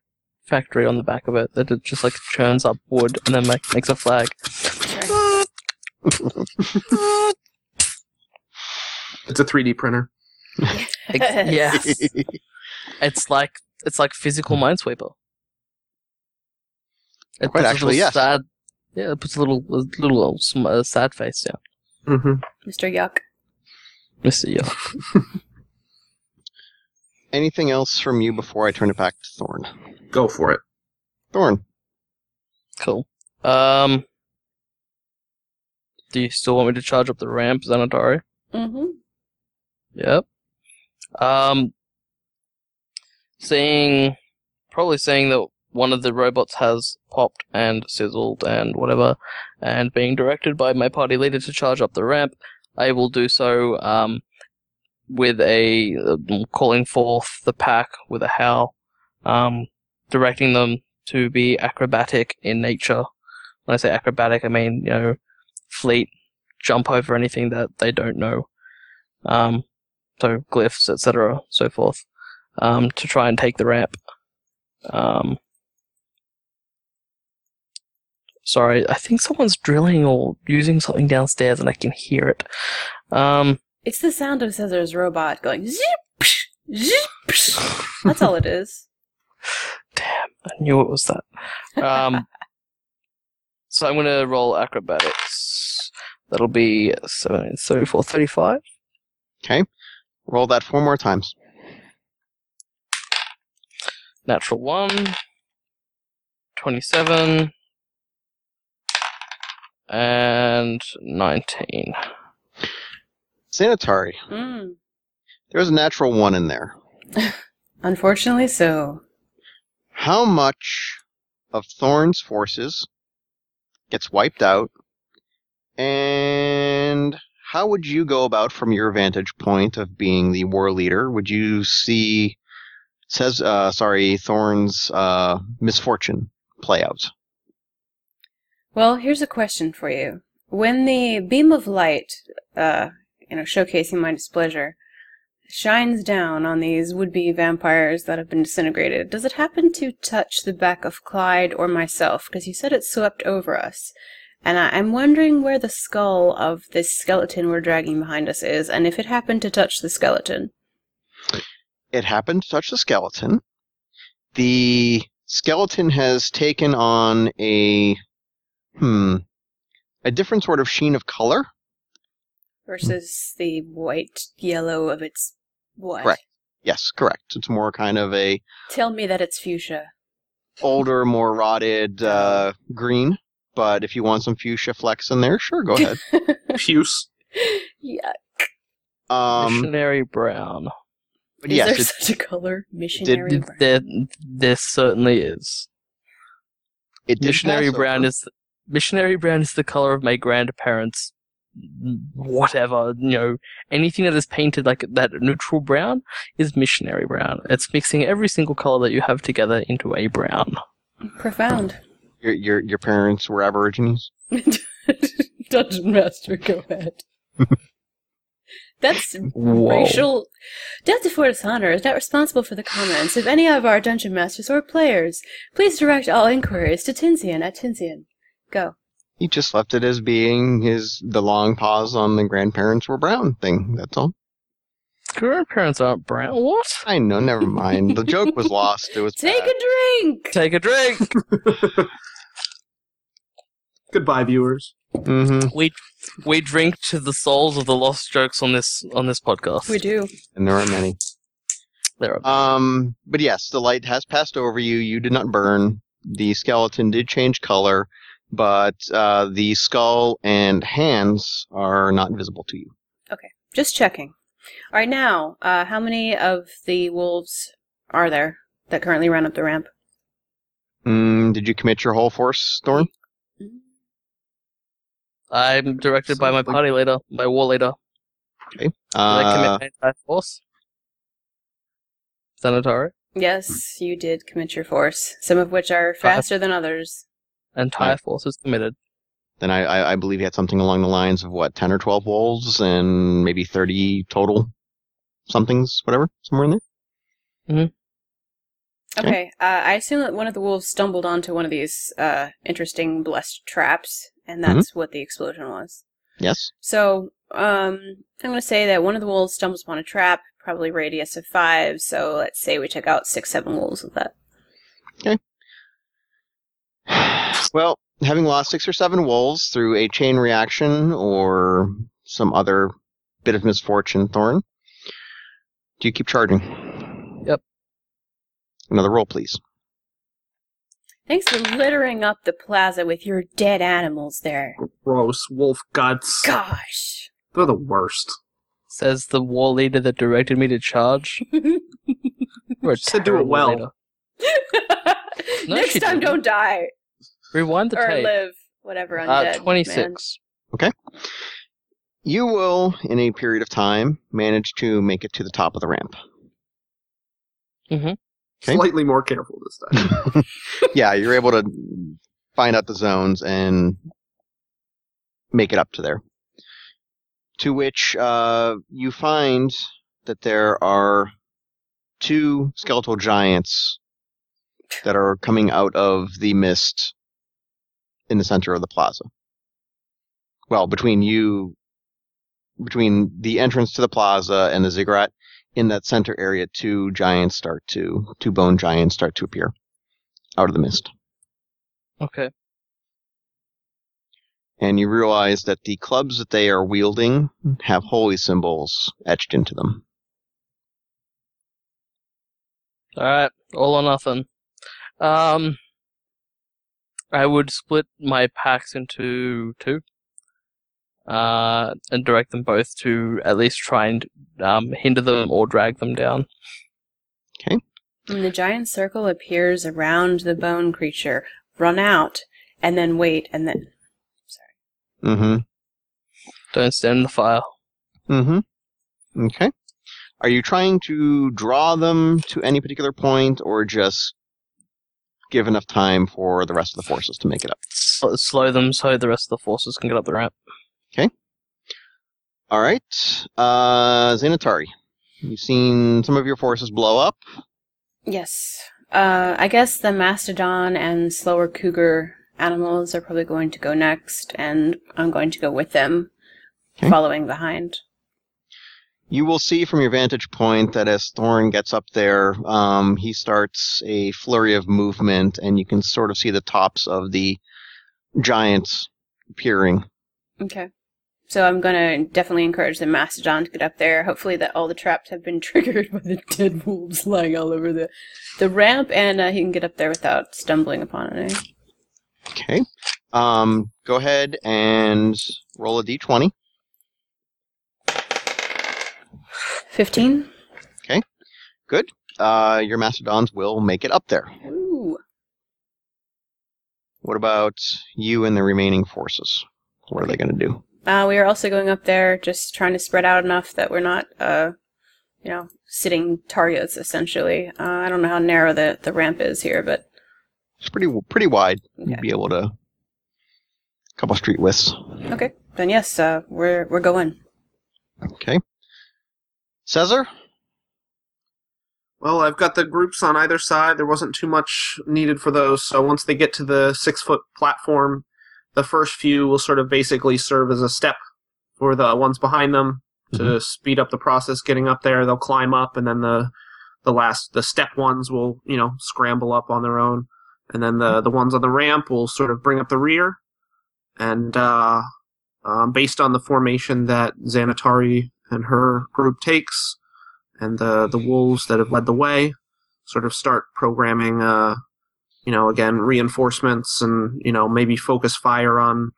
factory on the back of it that it just like churns up wood and then make, makes a flag. It's a 3D printer. Ex- yes. It's like it's like physical Minesweeper. It Quite actually, little yes. Sad, yeah, it puts a little a little sm- uh, sad face down. Mm-hmm. Mr. Yuck. Mister Yuck. Anything else from you before I turn it back to Thorn? Go for it. Thorn. Cool. Um, do you still want me to charge up the ramp, Xanatari? Mm-hmm. Yep. Um, seeing, probably seeing that one of the robots has popped and sizzled and whatever, and being directed by my party leader to charge up the ramp, I will do so, um, with a, um, calling forth the pack with a howl, um, directing them to be acrobatic in nature. When I say acrobatic, I mean, you know, fleet, jump over anything that they don't know. Um, so glyphs, etc., so forth, um, to try and take the ramp. Um, sorry, I think someone's drilling or using something downstairs, and I can hear it. It's the sound of Caesar's robot going zip, psh, zip. psh. That's all it is. damn, I knew it was that. Um, so I'm gonna roll acrobatics. That'll be 17, 34, 35. Okay. Roll that four more times. Natural 1, 27, and 19. Xanatari. Mm. There's a natural one in there. Unfortunately, so. how much of Thorn's forces gets wiped out, and how would you go about from your vantage point of being the war leader? Would you see says uh sorry Thorn's uh misfortune play out? Well, here's a question for you. When the beam of light, uh, you know, showcasing my displeasure, shines down on these would-be vampires that have been disintegrated, does it happen to touch the back of Clyde or myself? Because you said it swept over us. And I- I'm wondering where the skull of this skeleton we're dragging behind us is, and if it happened to touch the skeleton. It happened to touch the skeleton. The skeleton has taken on a hmm a different sort of sheen of color. Versus the white yellow of its what? Correct. Yes, correct. It's more kind of a Tell me that it's fuchsia. older, more rotted uh, green. But if you want some fuchsia flecks in there, sure, go ahead. Puce. yeah. Um, Missionary brown. but Is yes, there it, such a color? Missionary There, brown. there, there certainly is. it did Missionary pass brown over. is missionary brown is the color of my grandparents. Whatever you know, anything that is painted like that neutral brown is missionary brown. It's mixing every single color that you have together into a brown. Profound. your, your your parents were Aborigines. Dungeon Master, go ahead. That's Whoa. racial. Delta Fortis Honor is not responsible for the comments of any of our Dungeon Masters or players. Please direct all inquiries to Tinsian at Tinsian. Go. He just left it as being his the long pause on the grandparents were brown thing. That's all. Grandparents aren't brown. What? I know. Never mind. The joke was lost. It was Take bad. a drink! Take a drink. Goodbye, viewers. hmm we we drink to the souls of the lost jokes on this on this podcast. We do. And there are many. There are Um, but yes, the light has passed over you. You did not burn. The skeleton did change color, but uh, the skull and hands are not visible to you. Okay, just checking. Alright, now, uh, how many of the wolves are there that currently run up the ramp? Mm, did you commit your whole force, Thorn? I'm directed by my party leader, my war leader. Okay. Did I Uh, commit my entire force? Xanatari? Yes, you did commit your force, some of which are faster than others. Entire Right. force is committed. then I, I, I believe you had something along the lines of what, ten or twelve wolves, and maybe thirty total somethings, whatever, somewhere in there. Okay. Okay, uh, I assume that one of the wolves stumbled onto one of these uh, interesting blessed traps, and that's what the explosion was. Yes. So, um, I'm going to say that one of the wolves stumbles upon a trap, probably radius of five, so let's say we took out six, seven wolves with that. Well, having lost six or seven wolves through a chain reaction or some other bit of misfortune, Thorn, do you keep charging? Yep. Another roll, please. Thanks for littering up the plaza with your dead animals there. Gross. Wolf guts. Gosh. They're the worst. Says the war leader that directed me to charge. We're Said do it well. No, Next time, didn't. don't die. Rewind the or tape. live. Whatever, undead. Uh, man. 26. You will, in a period of time, manage to make it to the top of the ramp. Okay. Slightly more careful this time. yeah, you're able to find out the zones and make it up to there. To which uh, you find that there are two skeletal giants that are coming out of the mist in the center of the plaza. Well, between you, between the entrance to the plaza and the ziggurat, in that center area, two giants start to, two bone giants start to appear out of the mist. Okay. And you realize that the clubs that they are wielding have holy symbols etched into them. Alright, all or nothing. Um, I would split my packs into two. Uh, and direct them both to at least try and um, hinder them or drag them down. Okay. When the giant circle appears around the bone creature, run out and then wait and then. Sorry. Mm-hmm. Don't stand in the fire. Mm-hmm. Okay. Are you trying to draw them to any particular point, or just give enough time for the rest of the forces to make it up? Slow them so the rest of the forces can get up the ramp. Okay. All right. Uh, Xanatari, you've seen some of your forces blow up. Yes. Uh, I guess the mastodon and slower cougar animals are probably going to go next, and I'm going to go with them, Okay. following behind. You will see from your vantage point that as Thorn gets up there, um, he starts a flurry of movement, and you can sort of see the tops of the giants peering. Okay. So I'm going to definitely encourage the mastodon to get up there. Hopefully that all the traps have been triggered by the dead wolves lying all over the the ramp, and uh, he can get up there without stumbling upon any. Okay. Um, go ahead and roll a d20. Fifteen. Okay, Good. Uh, your mastodons will make it up there. Ooh. What about you and the remaining forces? What are they going to do? Uh, we are also going up there, just trying to spread out enough that we're not, uh, you know, sitting targets. Essentially, uh, I don't know how narrow the the ramp is here, but It's pretty pretty wide. You'd be able to. couple street widths. okay. Then yes, uh, we're we're going. Okay. Caesar? Well, I've got the groups on either side. There wasn't too much needed for those. So once they get to the six foot platform, the first few will sort of basically serve as a step for the ones behind them to speed up the process getting up there. They'll climb up, and then the the last the step ones will you know scramble up on their own, and then the the ones on the ramp will sort of bring up the rear. And uh, um, based on the formation that Xanatari and her group takes, and the the wolves that have led the way sort of start programming uh you know again reinforcements and you know maybe focus fire on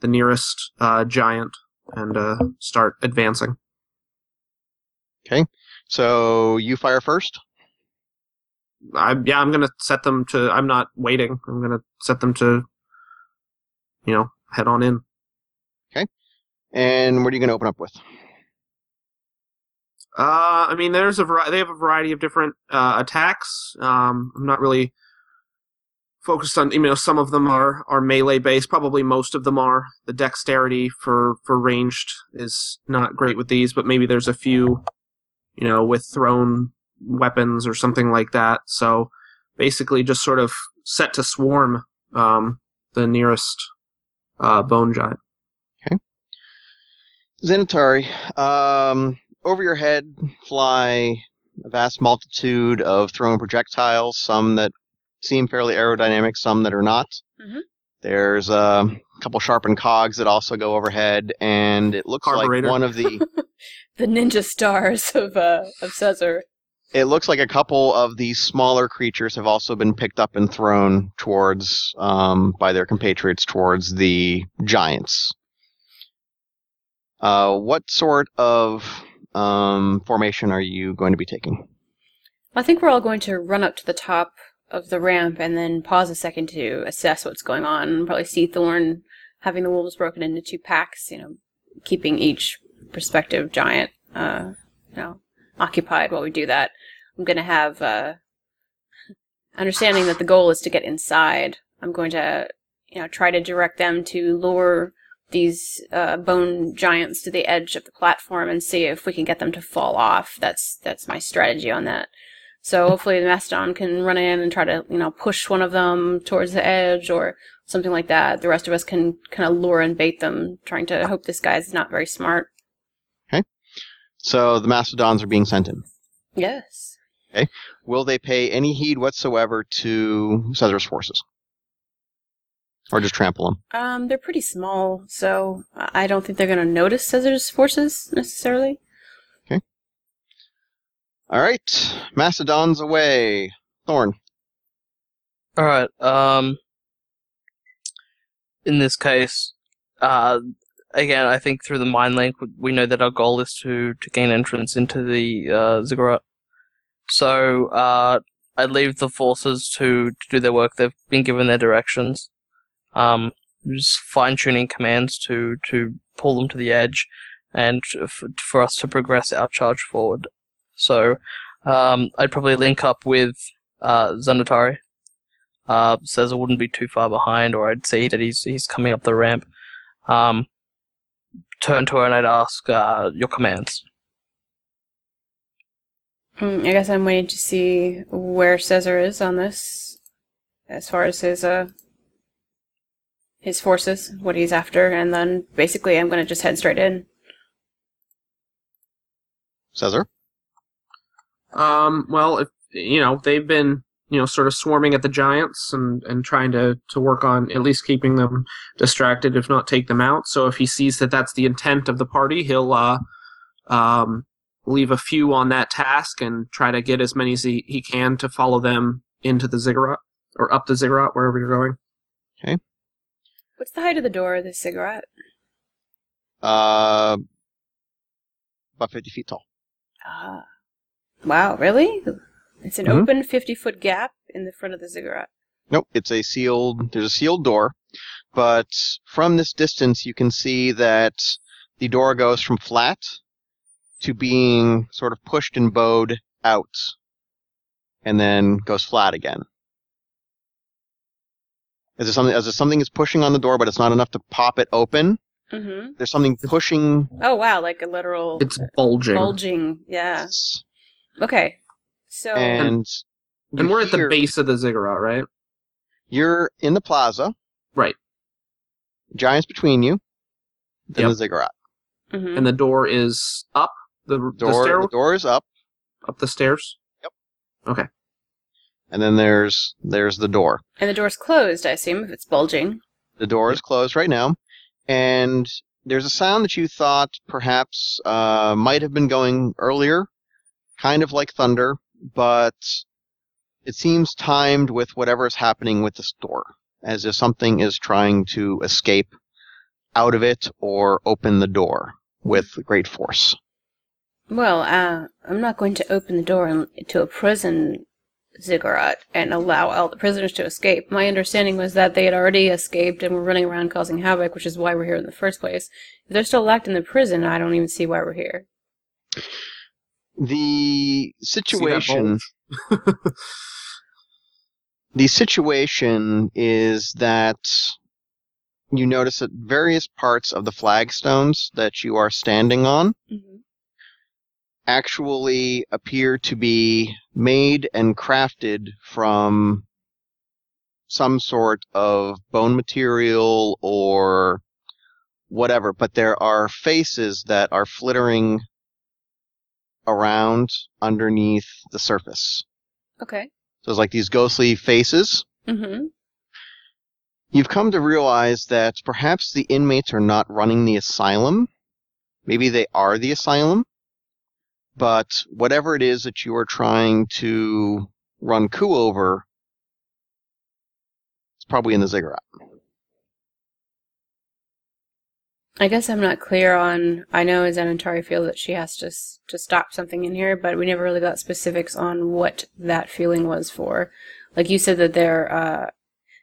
the nearest uh giant and uh start advancing Okay, So you fire first? i yeah i'm gonna set them to i'm not waiting i'm gonna set them to you know head on in Okay. And what are you going to open up with? Uh, I mean, there's a vari- they have a variety of different uh, attacks. Um, I'm not really focused on. You know, some of them are are melee based. Probably most of them are. The dexterity for for ranged is not great with these, but maybe there's a few, you know, with thrown weapons or something like that. So basically, just sort of set to swarm um, the nearest uh, bone giant. Xanatari, um, over your head fly a vast multitude of thrown projectiles, some that seem fairly aerodynamic, some that are not. Mhm. There's a couple sharpened cogs that also go overhead, and it looks like one of the. The ninja stars of uh of Caesar. it looks like a couple of these smaller creatures have also been picked up and thrown towards um, by their compatriots towards the giants. Uh, what sort of um, formation are you going to be taking? I think we're all going to run up to the top of the ramp and then pause a second to assess what's going on. Probably see Thorn having the wolves broken into two packs, you know, keeping each prospective giant, uh, you know, occupied while we do that. I'm going to have, uh, understanding that the goal is to get inside. I'm going to, you know, try to direct them to lure these uh, bone giants to the edge of the platform and see if we can get them to fall off. That's that's my strategy on that. So hopefully the mastodon can run in and try to you know push one of them towards the edge or something like that. The rest of us can kind of lure and bait them, trying to hope this guy's not very smart. Okay. So the mastodons are being sent in. Yes. Okay. Will they pay any heed whatsoever to Caesar's forces, or just trample them? Um, they're pretty small, so I I don't think they're going to notice Caesar's forces necessarily. Okay. All right, mastodons away. Thorn. All right. Um. In this case, uh, again, I think through the mind link, we know that our goal is to to gain entrance into the uh, ziggurat. So, uh, I'd leave the forces to, to do their work. They've been given their directions. Um, just fine tuning commands to to pull them to the edge, and f- for us to progress our charge forward. So, um, I'd probably link up with uh, Xanatari. Uh, says wouldn't be too far behind, or I'd see that he's he's coming up the ramp. Um, turn to her and I'd ask uh, your commands. Mm, I guess I'm waiting to see where Caesar is on this, as far as his uh his forces, what he's after, and then basically I'm gonna just head straight in. Caesar? Um, well, if you know, they've been you know sort of swarming at the giants and and trying to to work on at least keeping them distracted, if not take them out. So if he sees that that's the intent of the party, he'll uh um leave a few on that task and try to get as many as he, he can to follow them into the ziggurat or up the ziggurat wherever you're going. What's the height of the door of this ziggurat? Uh, about 50 feet tall. Ah, wow, really? It's an Mhm. open 50 foot gap in the front of the ziggurat. Nope, it's a sealed, there's a sealed door, but from this distance you can see that the door goes from flat to being sort of pushed and bowed out, and then goes flat again. Is there something, is there something is pushing on the door, but it's not enough to pop it open? Mm-hmm. There's something pushing. Oh wow, like a literal It's bulging. bulging. Yeah. Okay. So And, and we're at the base of the ziggurat, right? You're in the plaza. Right. Giants between you. And Yep. the ziggurat. mhm. And the door is up the, the Door, stair the door is up. up the stairs. And then there's there's the door. and the door's closed. I assume if it's bulging. The door is closed right now, and there's a sound that you thought perhaps uh, might have been going earlier, kind of like thunder, but it seems timed with whatever is happening with this door, as if something is trying to escape out of it or open the door with great force. Well, uh, I'm not going to open the door to a prison ziggurat and allow all the prisoners to escape. My understanding was that they had already escaped and were running around causing havoc, which is why we're here in the first place. If they're still locked in the prison, I don't even see why we're here. The situation the situation is that you notice that various parts of the flagstones that you are standing on Mm-hmm. Actually appear to be made and crafted from some sort of bone material or whatever, but there are faces that are flittering around underneath the surface. Okay. So it's like these ghostly faces. Mm-hmm. You've come to realize that perhaps the inmates are not running the asylum. Maybe they are the asylum. But whatever it is that you are trying to run coup over, it's probably in the ziggurat. I guess I'm not clear on. I know Xanatari feels that she has to to stop something in here, but we never really got specifics on what that feeling was for. Like you said that there, uh,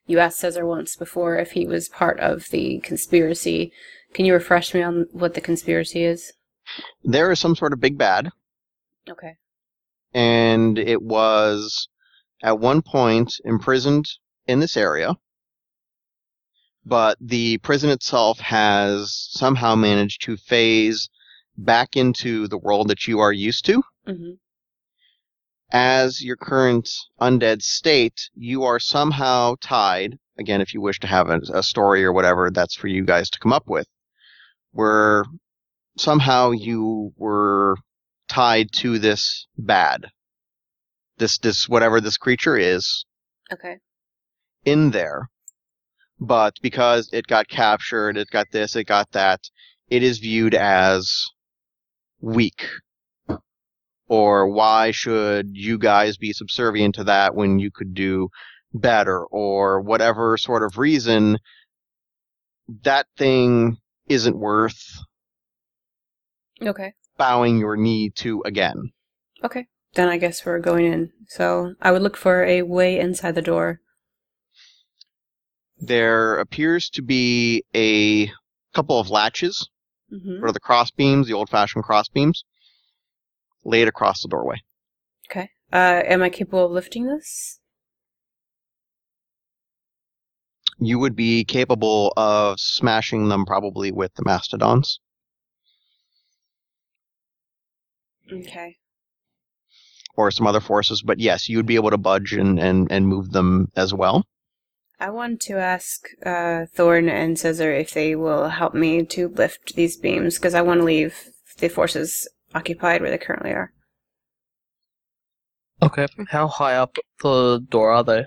you asked Caesar once before if he was part of the conspiracy. Can you refresh me on what the conspiracy is? There is some sort of big bad, Okay. and it was at one point imprisoned in this area. But the prison itself has somehow managed to phase back into the world that you are used to. hmm as your current undead state, you are somehow tied. Again, if you wish to have a, a story or whatever, that's for you guys to come up with. Where somehow you were tied to this bad, this this whatever this creature is Okay. in there. But because it got captured, it got this, it got that, it is viewed as weak. Or why should you guys be subservient to that when you could do better? Or whatever sort of reason that thing isn't worth Okay. Bowing your knee to again. Okay. then I guess we're going in. So I would look for a way inside the door. There appears to be a couple of latches hmm for the cross beams, the old-fashioned cross beams, laid across the doorway. Okay. Uh, am I capable of lifting this? You would be capable of smashing them probably with the mastodons. Okay. or some other forces, but yes, you would be able to budge and, and, and move them as well. I want to ask uh, Thorn and Caesar if they will help me to lift these beams because I want to leave the forces occupied where they currently are. Okay. How high up the door are they?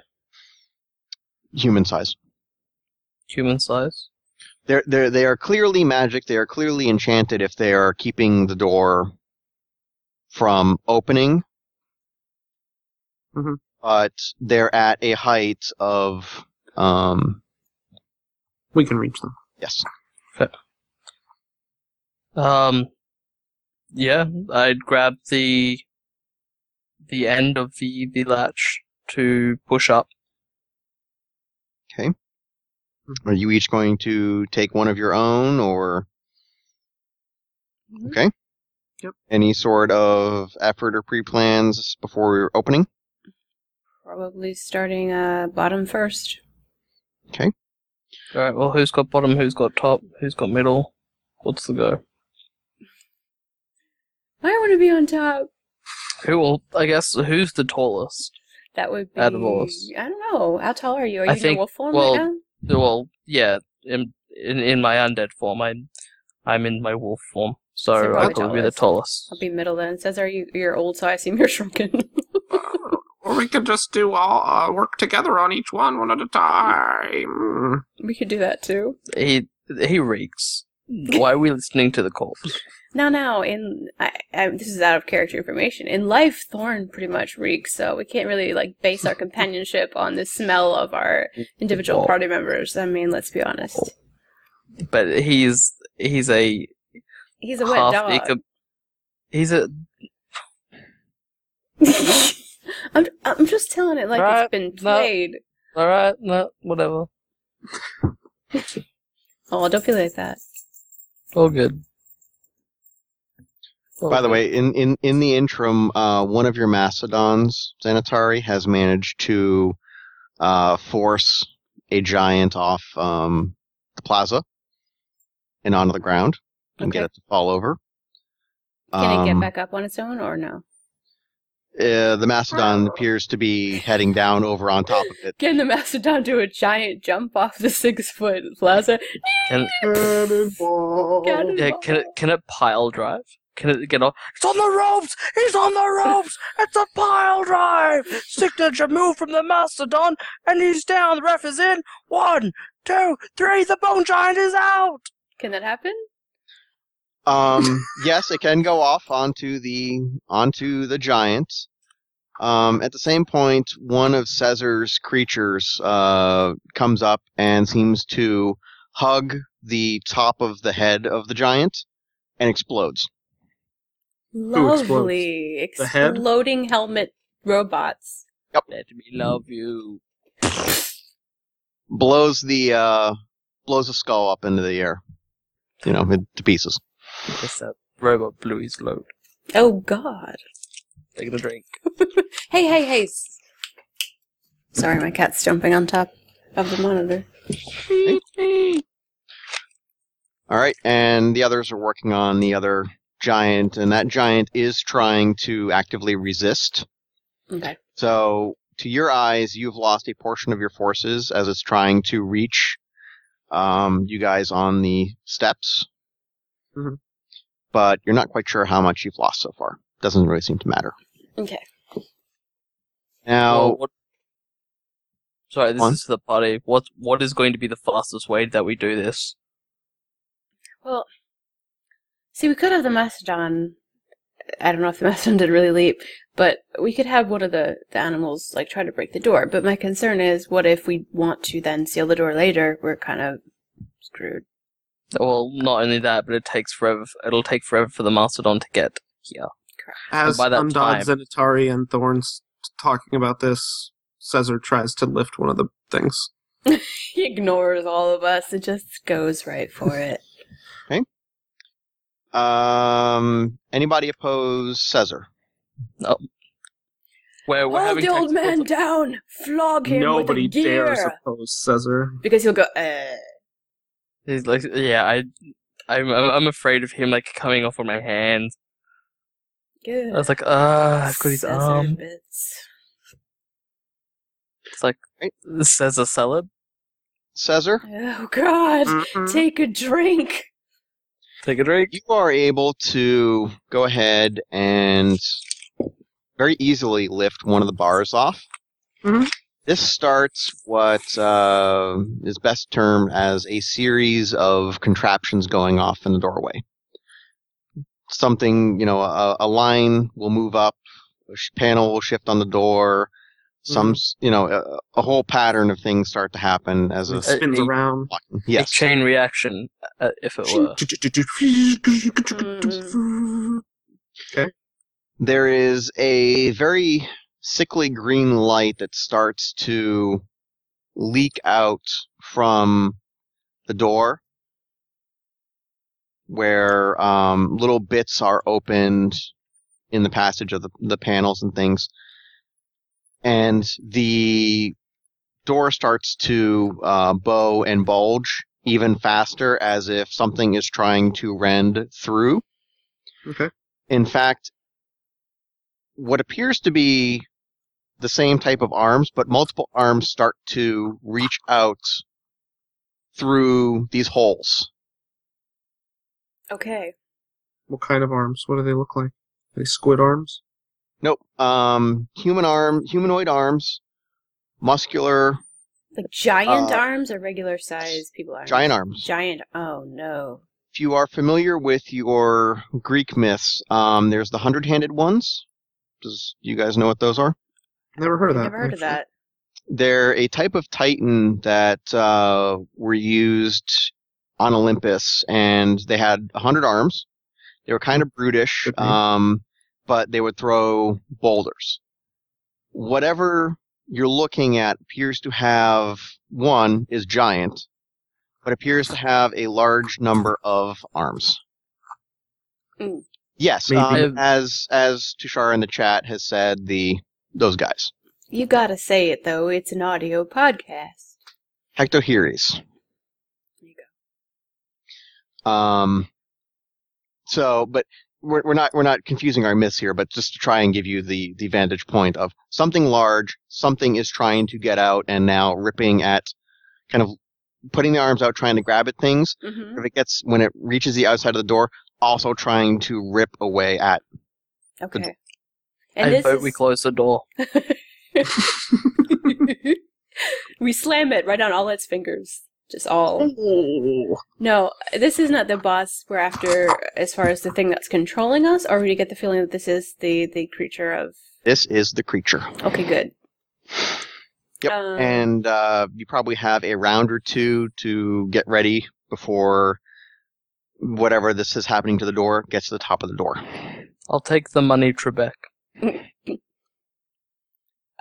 Human size. Human size? They're, they're, they are clearly magic. They are clearly enchanted if they are keeping the door from opening. Mhm. But they're at a height of, um, We can reach them. yes. Um, yeah, I'd grab the the end of the the latch to push up. Okay. Are you each going to take one of your own or? Mhm. Okay. Yep. Any sort of effort or pre-plans before we're opening? Probably starting uh, bottom first. Okay. All right. Well, who's got bottom? Who's got top? Who's got middle? What's the go? I want to be on top. Who will? I guess who's the tallest? That would be. Out of all us. I don't know. How tall are you? Are you I in think- your wolf form well, right now? Well, yeah, in in, in my undead form, I'm I'm in my wolf form, so So I probably would be the tallest. tallest. I'll be middle then. It says, "Are you? You're old, so I assume you're shrunken." Or we could just do all uh, work together on each one, one at a time. we could do that too. He he reeks. Why are we listening to the corpse? Now, now, in I, I, this is out of character information. In life, Thorn pretty much reeks, so we can't really like base our companionship on the smell of our individual party members. I mean, let's be honest. But he's he's a He's a wet half dog. eco- He's a I'm, I'm just telling it like Right, it's been no. played. all right. No, whatever. Oh, don't feel like that. All good. All By the way, in, in, in the interim, uh, one of your mastodons, Xanatari, has managed to uh, force a giant off um, the plaza and onto the ground and get it to fall over. Can it get Um, back up on its own or no? Uh, the mastodon appears to be heading down over on top of it. Can the mastodon do a giant jump off the six foot plaza? Can, Cannonball. Cannon- yeah, can it can it pile drive? Can it get off? It's on the ropes! He's on the ropes! It's a pile drive! Signature move from the Mastodon, and he's down. The ref is in. One, two, three. The Bone Giant is out. Can that happen? Um, yes, it can go off onto the onto the giant. Um, at the same point, one of Caesar's creatures uh, comes up and seems to hug the top of the head of the giant and explodes. explodes? Lovely. The head? Exploding helmet robots. Let me love you. Blows the uh, blows the skull up into the air, you know, to pieces. Guess that robot blew his load. Oh god. Taking a drink. Hey, hey, hey. s- Sorry, my cat's jumping on top of the monitor. All right, and the others are working on the other giant, and that giant is trying to actively resist. Okay. So, to your eyes, you've lost a portion of your forces as it's trying to reach um, you guys on the steps. Mhm. But you're not quite sure how much you've lost so far. Doesn't really seem to matter. Okay. Now, Well, what- Sorry, this On? is to the party. What what is going to be the fastest way that we do this? Well, see, we could have the mastodon. I don't know if the mastodon did really leap, but we could have one of the, the animals like try to break the door. But my concern is, what if we want to then seal the door later? We're kind of screwed. Well, not only that, but it takes forever. It'll take forever for the mastodon to get here. As by that Undod, time- Xanatari, and Thorns talking about this, Caesar tries to lift one of the things. He ignores all of us It just goes right for it. okay. Um, anybody oppose Caesar? No. Where we're Hold the old man down! Flog him Nobody with a gear! dares oppose Caesar. Because he'll go, uh. He's like, yeah, I, I'm, I'm I'm afraid of him like coming off on my hand. Good. I was like, ah, I've got his Scissor arm. bits. It's like, Right. this says a salad. Caesar, Oh god! Mhm. Take a drink! Take a drink. you are able to go ahead and very easily lift one of the bars off. Mhm. This starts what uh, is best termed as a series of contraptions going off in the doorway. Something, you know, a, a line will move up, a panel will shift on the door. Some, s you know, a, a whole pattern of things start to happen as a It spins a- around. A yes. chain reaction, uh, if it were. Okay there is a very sickly green light that starts to leak out from the door where um, little bits are opened in the passage of the, the panels and things and the door starts to uh, bow and bulge even faster as if something is trying to rend through Okay. in fact what appears to be the same type of arms, but multiple arms start to reach out through these holes. Okay. What kind of arms? What do they look like? Are they squid arms? Nope. Um, human arm, humanoid arms, muscular, Like giant Uh, arms or regular size people arms? giant arms. Giant. Oh no. If you are familiar with your Greek myths, um, there's the hundred-handed ones. Does you guys know what those are? Never heard of that. Never heard of that. They're a type of titan that uh, were used on Olympus, and they had a hundred arms. They were kind of brutish, Good um, but they would throw boulders. Whatever you're looking at appears to have one is giant, but appears to have a large number of arms. Mm. Yes, um, as as Tushar in the chat has said, the those guys. You gotta say it though. It's an audio podcast. Hecatoncheires. There you go. Um, so, but we're, we're not we're not confusing our myths here, but just to try and give you the the vantage point of something large, something is trying to get out and now ripping at, kind of putting the arms out, trying to grab at things. Mm-hmm. If it gets when it reaches the outside of the door, also trying to rip away at. Okay. I And this vote is... we close the door. we slam it right on all its fingers. Just all. No, this is not the boss we're after as far as the thing that's controlling us, or do you get the feeling that this is the, the creature of. This is the creature. Okay, good. Yep. Um, and uh, you probably have a round or two to get ready before whatever this is happening to the door gets to the top of the door. I'll take the money, Trebek.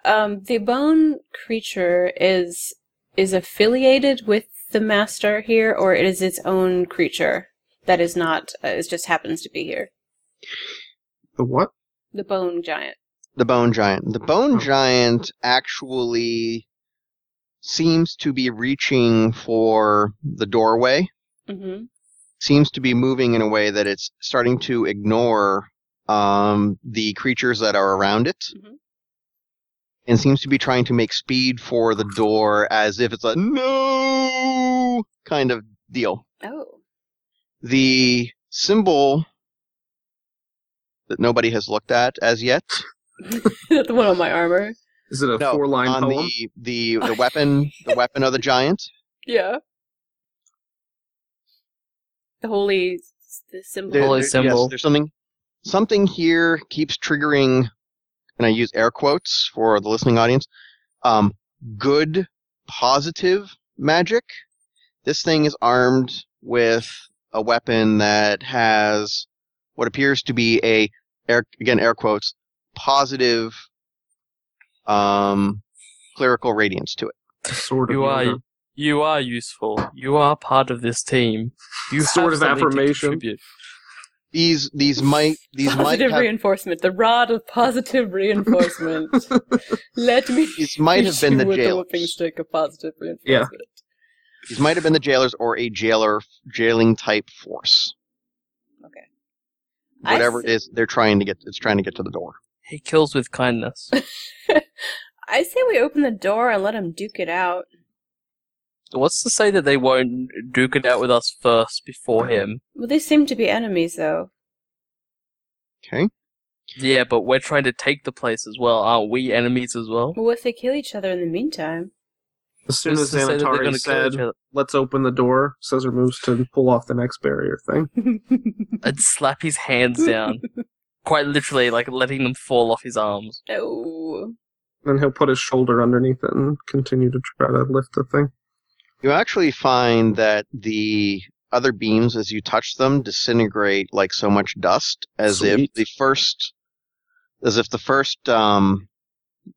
Um, the bone creature is is affiliated with the master here, or it is its own creature that is not. Uh, it just happens to be here. The what? The bone giant. The bone giant. The bone Oh. giant actually seems to be reaching for the doorway. Mm-hmm. Seems to be moving in a way that it's starting to ignore um, the creatures that are around it. Mhm. And seems to be trying to make speed for the door as if it's a no kind of deal. Oh. The symbol that nobody has looked at as yet the one on my armor. Is it a No, four line on poem? the the the weapon the weapon of the giant. Yeah. The holy the symbol. There- Holy there- symbol. Yes, there's something something here keeps triggering, and I use air quotes for the listening audience. Um, good positive magic. This thing is armed with a weapon that has what appears to be a air again air quotes positive um clerical radiance to it. Sort of. You are you are useful. You are part of this team. You Sort of something to affirmation. Contribute. These these might these might positive have reinforcement. The rod of positive reinforcement. Let me. these might have been the you with jailers. whooping stick of positive reinforcement. Yeah. These might have been the jailers or a jailer jailing type force. Okay. Whatever it see. is, they're trying to get it's trying to get to the door. He kills with kindness. I say we open the door and let him duke it out. What's to say that they won't duke it out with us first before him? Well, they seem to be enemies, though. Okay. Yeah, but we're trying to take the place as well. Aren't we enemies as well? Well, what if they kill each other in the meantime? As soon Who's as to they're Xanatari gonna said, "Let's open the door," Caesar moves to pull off the next barrier thing. I'd slap his hands down. Quite literally, like letting them fall off his arms. oh. Then he'll put his shoulder underneath it and continue to try to lift the thing. You actually find that the other beams, as you touch them, disintegrate like so much dust, as if the first, as if the first um,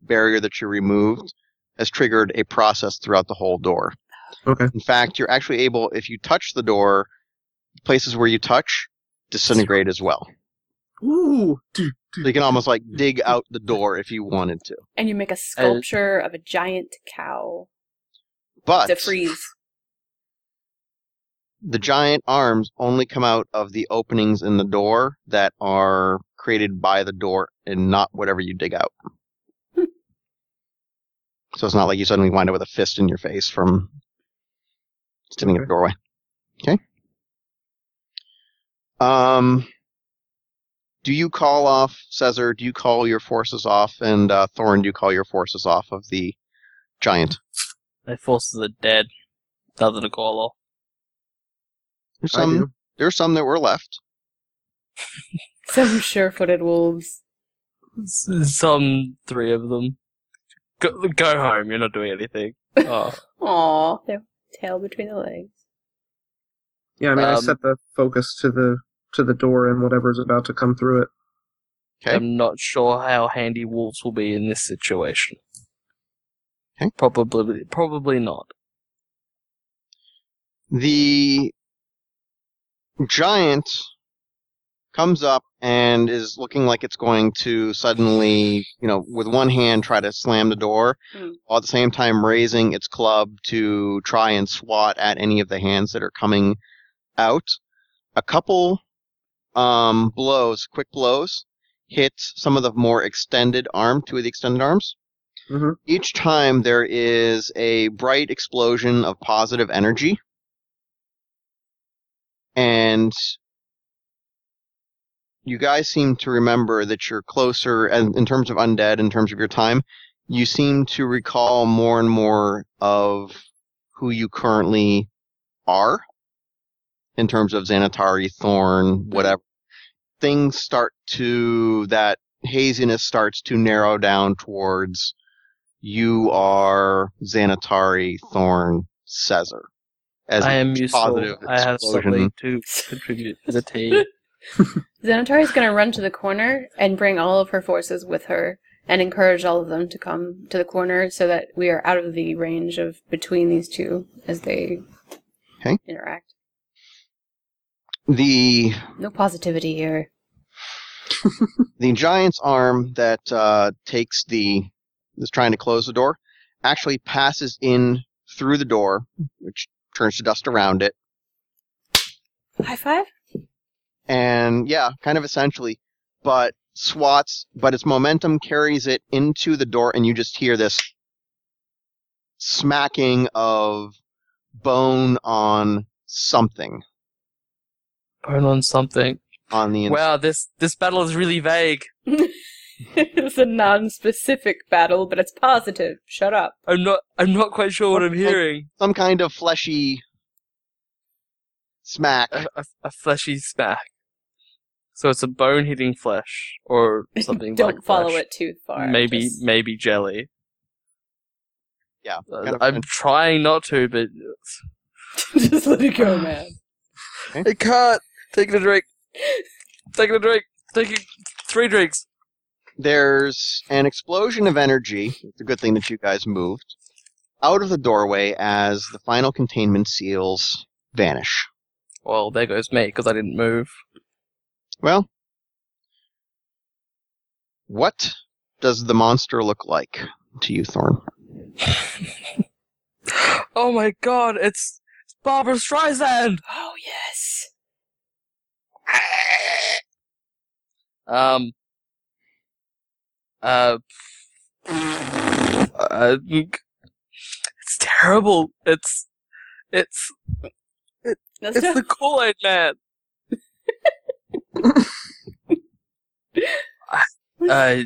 barrier that you removed has triggered a process throughout the whole door. Okay. In fact, you're actually able, if you touch the door, places where you touch disintegrate as well. Ooh. So you can almost like dig out the door if you wanted to. And you make a sculpture of a giant cow But to freeze. the giant arms only come out of the openings in the door that are created by the door and not whatever you dig out. Hmm. so it's not like you suddenly wind up with a fist in your face from standing the Okay. doorway. Okay. Um, do you call off Caesar? Do you call your forces off? And uh, Thorn, do you call your forces off of the giant? Their forces are dead. Nothing to call off. There's I some. There's some that were left. Some sure-footed wolves. S- Some three of them. Go, go home. You're not doing anything. Oh. Aw, their tail between the legs. Yeah, I mean, I Um, set the focus to the to the door and whatever's about to come through it. Okay. I'm not sure how handy wolves will be in this situation. Okay. Probably, probably not. the giant comes up and is looking like it's going to suddenly, you know, with one hand try to slam the door, Hmm. while at the same time raising its club to try and swat at any of the hands that are coming out. A couple um, blows, quick blows, hit some of the more extended arm, two of the extended arms. Mhm. Each time there is a bright explosion of positive energy and you guys seem to remember that you're closer and in terms of undead in terms of your time you seem to recall more and more of who you currently are in terms of Xanatari, Thorn, whatever. Things start to that haziness starts to narrow down towards you are Xanatari, Thorn, Caesar. As I am each useful. positive I have something to contribute to the team. Xanatari is going to run to the corner and bring all of her forces with her and encourage all of them to come to the corner so that we are out of the range of between these two as they Okay. interact. The No positivity here. the giant's arm that uh, takes the is trying to close the door actually passes in through the door, which turns to dust around it, High five? and yeah, kind of essentially, but swats, but its momentum carries it into the door, and you just hear this smacking of bone on something Bone on something. on the inside. Wow, this this battle is really vague. it's a non-specific battle, but it's positive. Shut up. I'm not. I'm not quite sure what I'm hearing. some kind of fleshy smack. A, a, a fleshy smack. So it's a bone hitting flesh or something. Don't like follow flesh. it too far. Maybe Just- maybe jelly. Yeah, Uh, kind of- I'm trying not to, but just let it go, man. I can't. Taking a drink. Taking a drink. Taking Three drinks. There's an explosion of energy. It's a good thing that you guys moved out of the doorway as the final containment seals vanish. Well, there goes me because I didn't move. Well, what does the monster look like to you, Thorn? oh my god, it's, it's Barbra Streisand. Oh yes. Um. Uh. uh, it's terrible. It's. It's. That's It's the Kool Aid Man. Uh,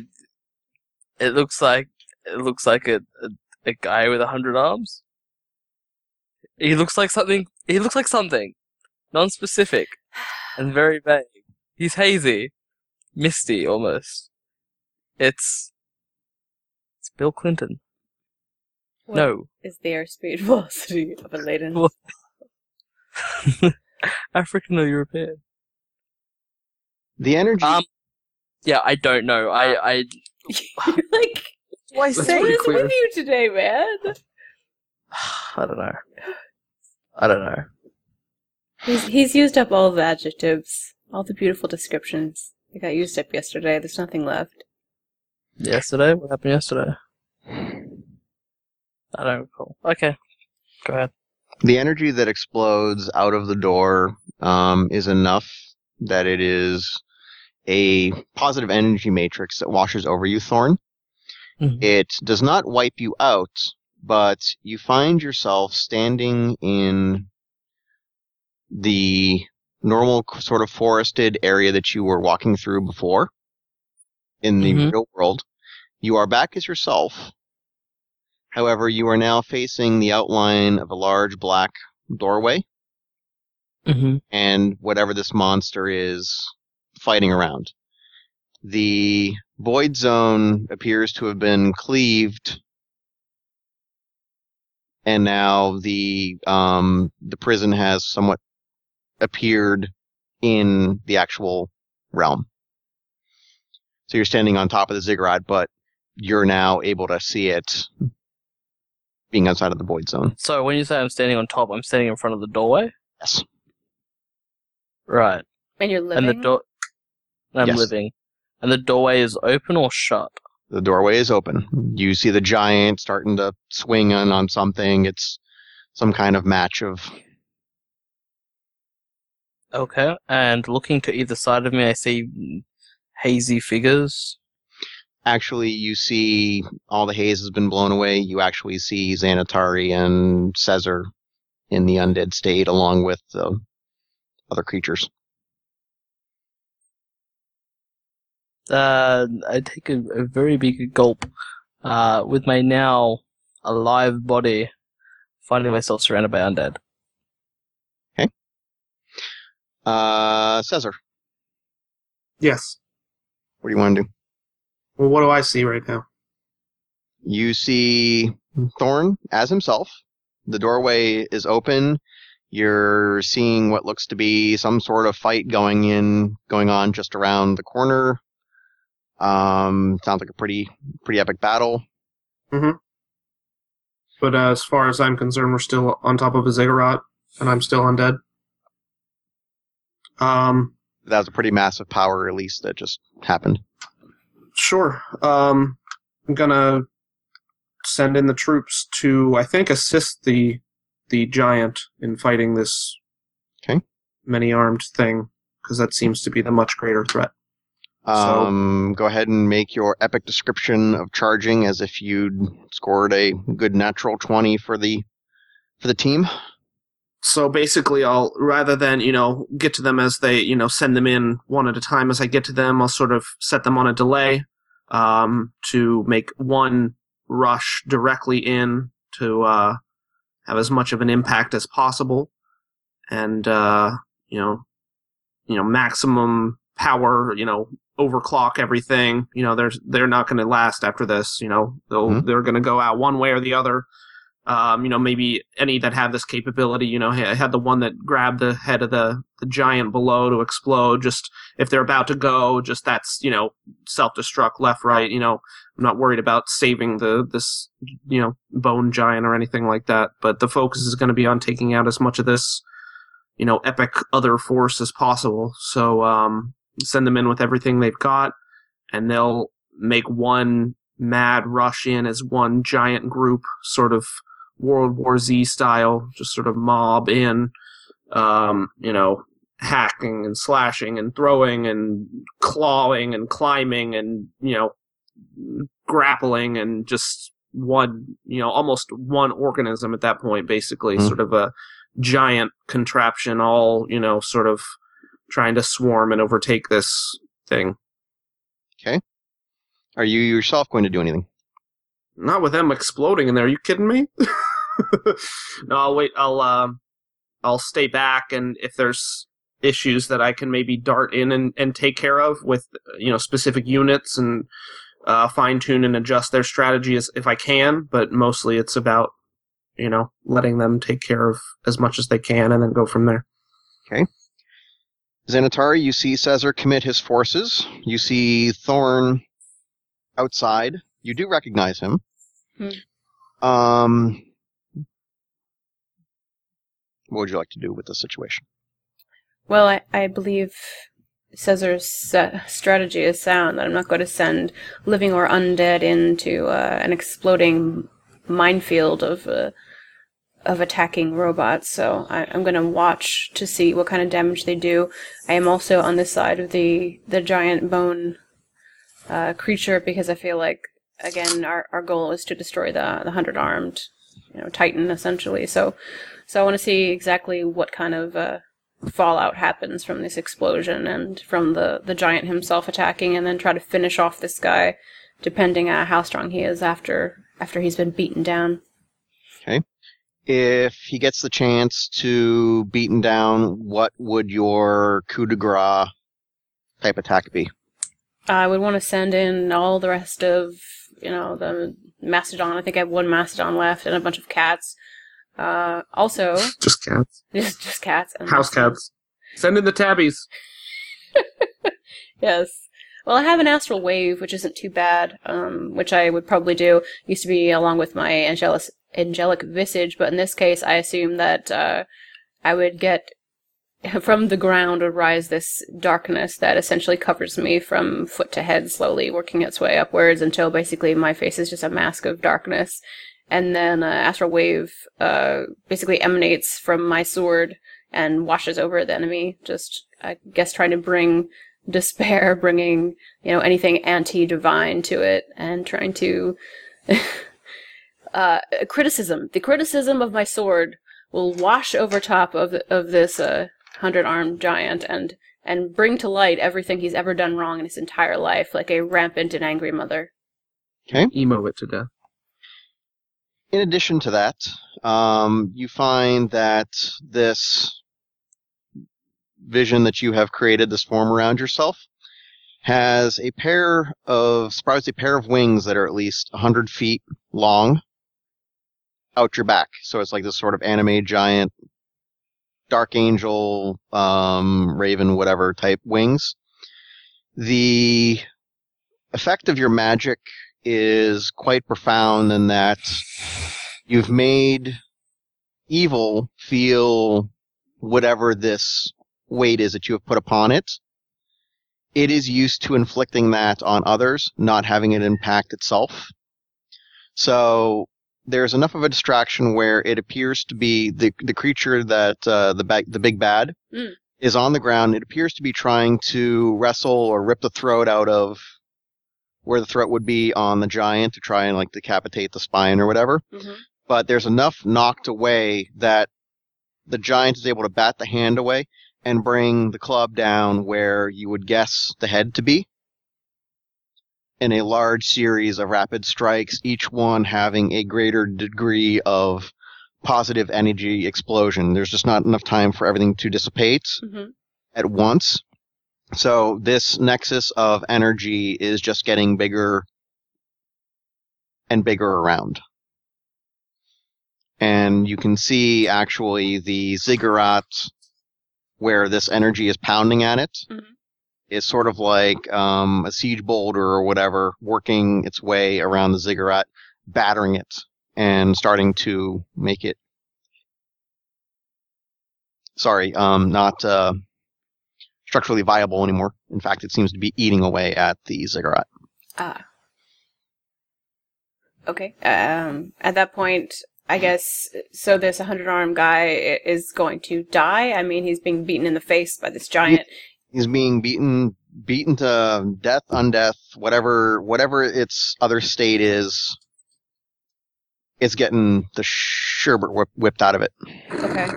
it looks like it looks like a a, a guy with a hundred arms. He looks like something. He looks like something, non-specific, and very vague. He's hazy, misty almost. It's it's Bill Clinton. What No, is the airspeed velocity of a laden? Well- African or European. The energy. Um, yeah, I don't know. I I You're like, why That's say? what pretty is clear. with you today, man? I don't know. I don't know. He's he's used up all the adjectives, all the beautiful descriptions. They got used up yesterday. There's nothing left. Yesterday? What happened yesterday? I don't recall. Okay. Go ahead. the energy that explodes out of the door um, is enough that it is a positive energy matrix that washes over you, Thorn. Mhm. It does not wipe you out, but you find yourself standing in the normal sort of forested area that you were walking through before in the Mhm. real world. You are back as yourself. However, you are now facing the outline of a large black doorway Mm-hmm. and whatever this monster is fighting around. The void zone appears to have been cleaved, and now the um, the prison has somewhat appeared in the actual realm. So you're standing on top of the ziggurat, but you're now able to see it being outside of the void zone. So when you say I'm standing on top, I'm standing in front of the doorway? Yes. Right. And you're living. And the door. I'm Yes. living. And the doorway is open or shut? The doorway is open. You see the giant starting to swing in on something. It's some kind of match of. Okay. And looking to either side of me, I see hazy figures. Actually, you see all the haze has been blown away. You actually see Xanatari and Caesar in the undead state along with the other creatures. Uh, I take a, a very big gulp. Uh, with my now alive body, finding myself surrounded by undead. Uh, Caesar, Yes. What do you want to do? Well, what do I see right now? You see Thorn as himself. The doorway is open. You're seeing what looks to be some sort of fight going in, going on just around the corner. Um, sounds like a pretty, pretty epic battle. Mm-hmm. But uh, as far as I'm concerned, we're still on top of a ziggurat, and I'm still undead. Um, That was a pretty massive power release that just happened. sure. Um, I'm gonna send in the troops to, I think, assist the the giant in fighting this Okay. many armed thing, because that seems to be the much greater threat. So- Um, go ahead and make your epic description of charging as if you'd scored a good natural 20 for the, for the team. So basically, I'll rather than you know get to them as they you know send them in one at a time. As I get to them, I'll sort of set them on a delay um, to make one rush directly in to uh, have as much of an impact as possible, and uh, you know, you know, maximum power. You know, overclock everything. You know, they're they're not going to last after this. You know, they'll Mhm. they're going to go out one way or the other. Um, you know, maybe any that have this capability. You know, I had the one that grabbed the head of the the giant below to explode. Just if they're about to go, just that's you know self destruct left right. You know, I'm not worried about saving the this you know bone giant or anything like that. But the focus is going to be on taking out as much of this you know epic other force as possible. So um, send them in with everything they've got, and they'll make one mad rush in as one giant group, sort of World War Z style, just sort of mob in, um, you know, hacking and slashing and throwing and clawing and climbing and, you know, grappling and just one, you know, almost one organism at that point, basically, Mhm. sort of a giant contraption, all, you know, sort of trying to swarm and overtake this thing. Okay. Are you yourself going to do anything? Not with them exploding in there. Are you kidding me? no, I'll wait. I'll um, I'll stay back, and if there's issues that I can maybe dart in and, and take care of with you know specific units and uh, fine tune and adjust their strategy as if I can. But mostly, it's about you know letting them take care of as much as they can, and then go from there. Okay. Xanatari, you see Caesar commit his forces. You see Thorn outside. You do recognize him. Hmm. Um, what would you like to do with the situation? Well, I, I believe Caesar's uh, strategy is sound that I'm not going to send living or undead into uh, an exploding minefield of uh, of attacking robots. So I, I'm going to watch to see what kind of damage they do. I am also on this side of the the giant bone uh, creature because I feel like again our, our goal is to destroy the the hundred armed you know titan essentially. So so I want to see exactly what kind of uh, fallout happens from this explosion and from the, the giant himself attacking and then try to finish off this guy depending on how strong he is after after he's been beaten down. Okay. If he gets the chance to beaten down, what would your coup de grace type attack be? I would want to send in all the rest of, you know, the mastodon. I think I have one mastodon left and a bunch of cats. Uh, also, Just cats, just, just cats. And house cats. Send in the tabbies. Yes. Well, I have an astral wave, which isn't too bad, um, which I would probably do. Used to be along with my angelic, angelic visage, but in this case, I assume that uh, I would get from the ground would rise this darkness that essentially covers me from foot to head, slowly working its way upwards until basically my face is just a mask of darkness. And then uh, astral wave uh, basically emanates from my sword and washes over the enemy, just I guess trying to bring despair, bringing you know anything anti-divine to it, and trying to uh, criticism. The criticism of my sword will wash over top of of this uh, hundred-armed giant and and bring to light everything he's ever done wrong in his entire life, like a rampant and angry mother. Okay. Emo it to death. In addition to that, um, you find that this vision that you have created, this form around yourself, has a pair of, surprised a pair of wings that are at least 100 feet long out your back. So it's like this sort of anime giant, dark angel, um, raven, whatever type wings. The effect of your magic is quite profound in that you've made evil feel whatever this weight is that you have put upon it. It is used to inflicting that on others, not having it impact itself. So there's enough of a distraction where it appears to be the the creature that uh, the ba- the big bad Mm. is on the ground. It appears to be trying to wrestle or rip the throat out of where the throat would be on the giant to try and like decapitate the spine or whatever. Mm-hmm. But there's enough knocked away that the giant is able to bat the hand away and bring the club down where you would guess the head to be in a large series of rapid strikes, each one having a greater degree of positive energy explosion. There's just not enough time for everything to dissipate Mm-hmm. at once. So this nexus of energy is just getting bigger and bigger around. and you can see actually the ziggurat where this energy is pounding at it Mhm. Is sort of like um, a siege boulder or whatever working its way around the ziggurat, battering it and starting to make it. Sorry, um, not uh, structurally viable anymore. In fact, it seems to be eating away at the ziggurat. Ah. Okay. Um, at that point, I guess, so this 100 arm guy is going to die? I mean, he's being beaten in the face by this giant. He's being beaten, beaten to death, undeath, whatever, whatever its other state is. It's getting the sherbet whip, whipped out of it. Okay.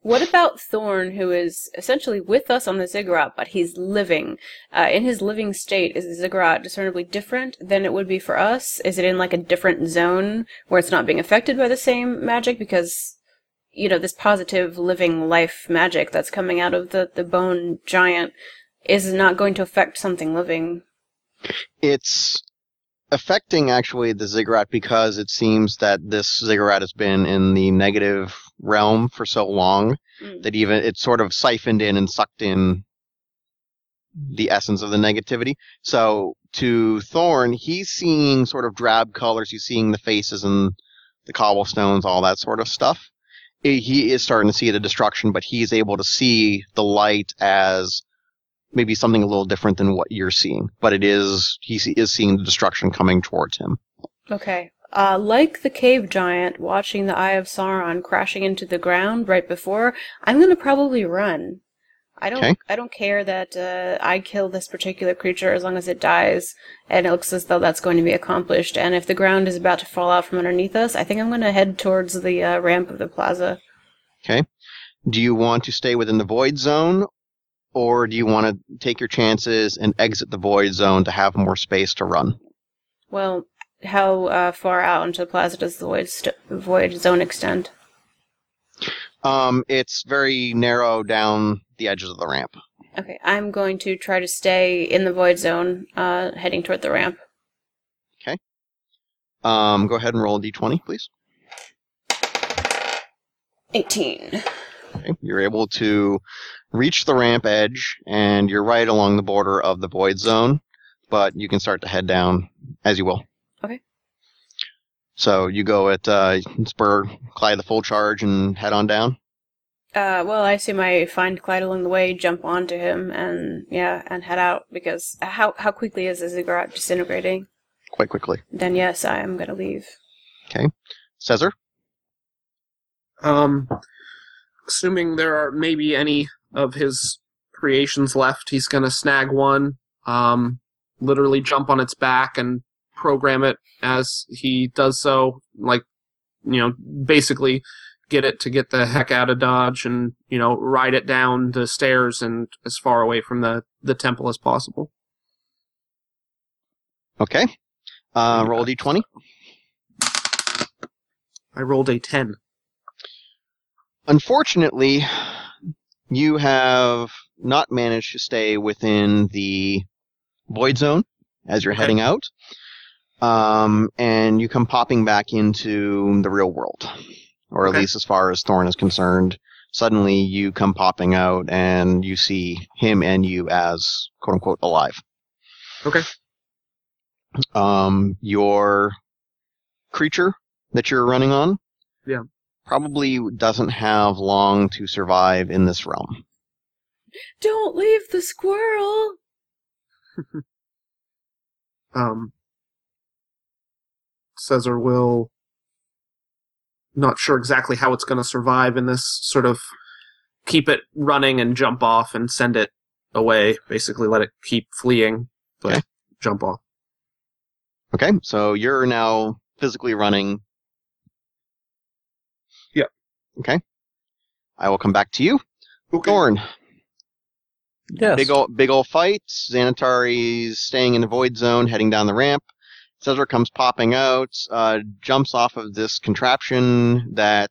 What about Thorn, who is essentially with us on the ziggurat, but he's living? Uh, in his living state, is the ziggurat discernibly different than it would be for us? Is it in like a different zone where it's not being affected by the same magic? Because, you know, this positive living life magic that's coming out of the, the bone giant is not going to affect something living. It's affecting actually the ziggurat because it seems that this ziggurat has been in the negative realm for so long Mm. that even it's sort of siphoned in and sucked in the essence of the negativity. So to Thorn, he's seeing sort of drab colors. He's seeing the faces and the cobblestones, all that sort of stuff. He- is starting to see the destruction, but he's able to see the light as maybe something a little different than what you're seeing. But it is he is seeing the destruction coming towards him. Okay. Uh, like the cave giant watching the Eye of Sauron crashing into the ground right before, I'm gonna probably run. I don't. Okay. I don't care that uh, I kill this particular creature as long as it dies, and it looks as though that's going to be accomplished. And if the ground is about to fall out from underneath us, I think I'm gonna head towards the uh, ramp of the plaza. Okay. Do you want to stay within the void zone, or do you want to take your chances and exit the void zone to have more space to run? Well, how uh, far out into the plaza does the void, st- void zone extend? Um, it's very narrow down the edges of the ramp. Okay, I'm going to try to stay in the void zone, uh, heading toward the ramp. Okay. Um, go ahead and roll a d20, please. 18. Okay. You're able to reach the ramp edge, and you're right along the border of the void zone, but you can start to head down as you will. Okay. So you go at uh, spur Clyde the full charge and head on down. Uh, well, I assume I find Clyde along the way, jump onto him, and yeah, and head out because how how quickly is the ziggurat disintegrating? quite quickly. Then yes, I am gonna leave. Okay. Caesar. Um, assuming there are maybe any of his creations left, he's gonna snag one, um, literally jump on its back and program it as he does so, like, you know, basically get it to get the heck out of Dodge and, you know, ride it down the stairs and as far away from the, the temple as possible. Okay. Uh, roll a d20. I rolled a 10. Unfortunately, you have not managed to stay within the void zone as you're Okay. heading out. Um, and you come popping back into the real world, or at least as far as Thorn is concerned. Suddenly, you come popping out, and you see him and you as "quote unquote" alive. Okay. Um, your creature that you're running on, Yeah. probably doesn't have long to survive in this realm. Don't leave the squirrel. um, Caesar will not sure exactly how it's going to survive in this sort of keep it running and jump off and send it away. Basically, let it keep fleeing, but Okay. jump off. Okay, so you're now physically running. Yep. Okay. I will come back to you. Okay. Thorn, Yes. big old, big old fight. Xanatari's staying in the void zone, heading down the ramp. Caesar comes popping out, uh, jumps off of this contraption that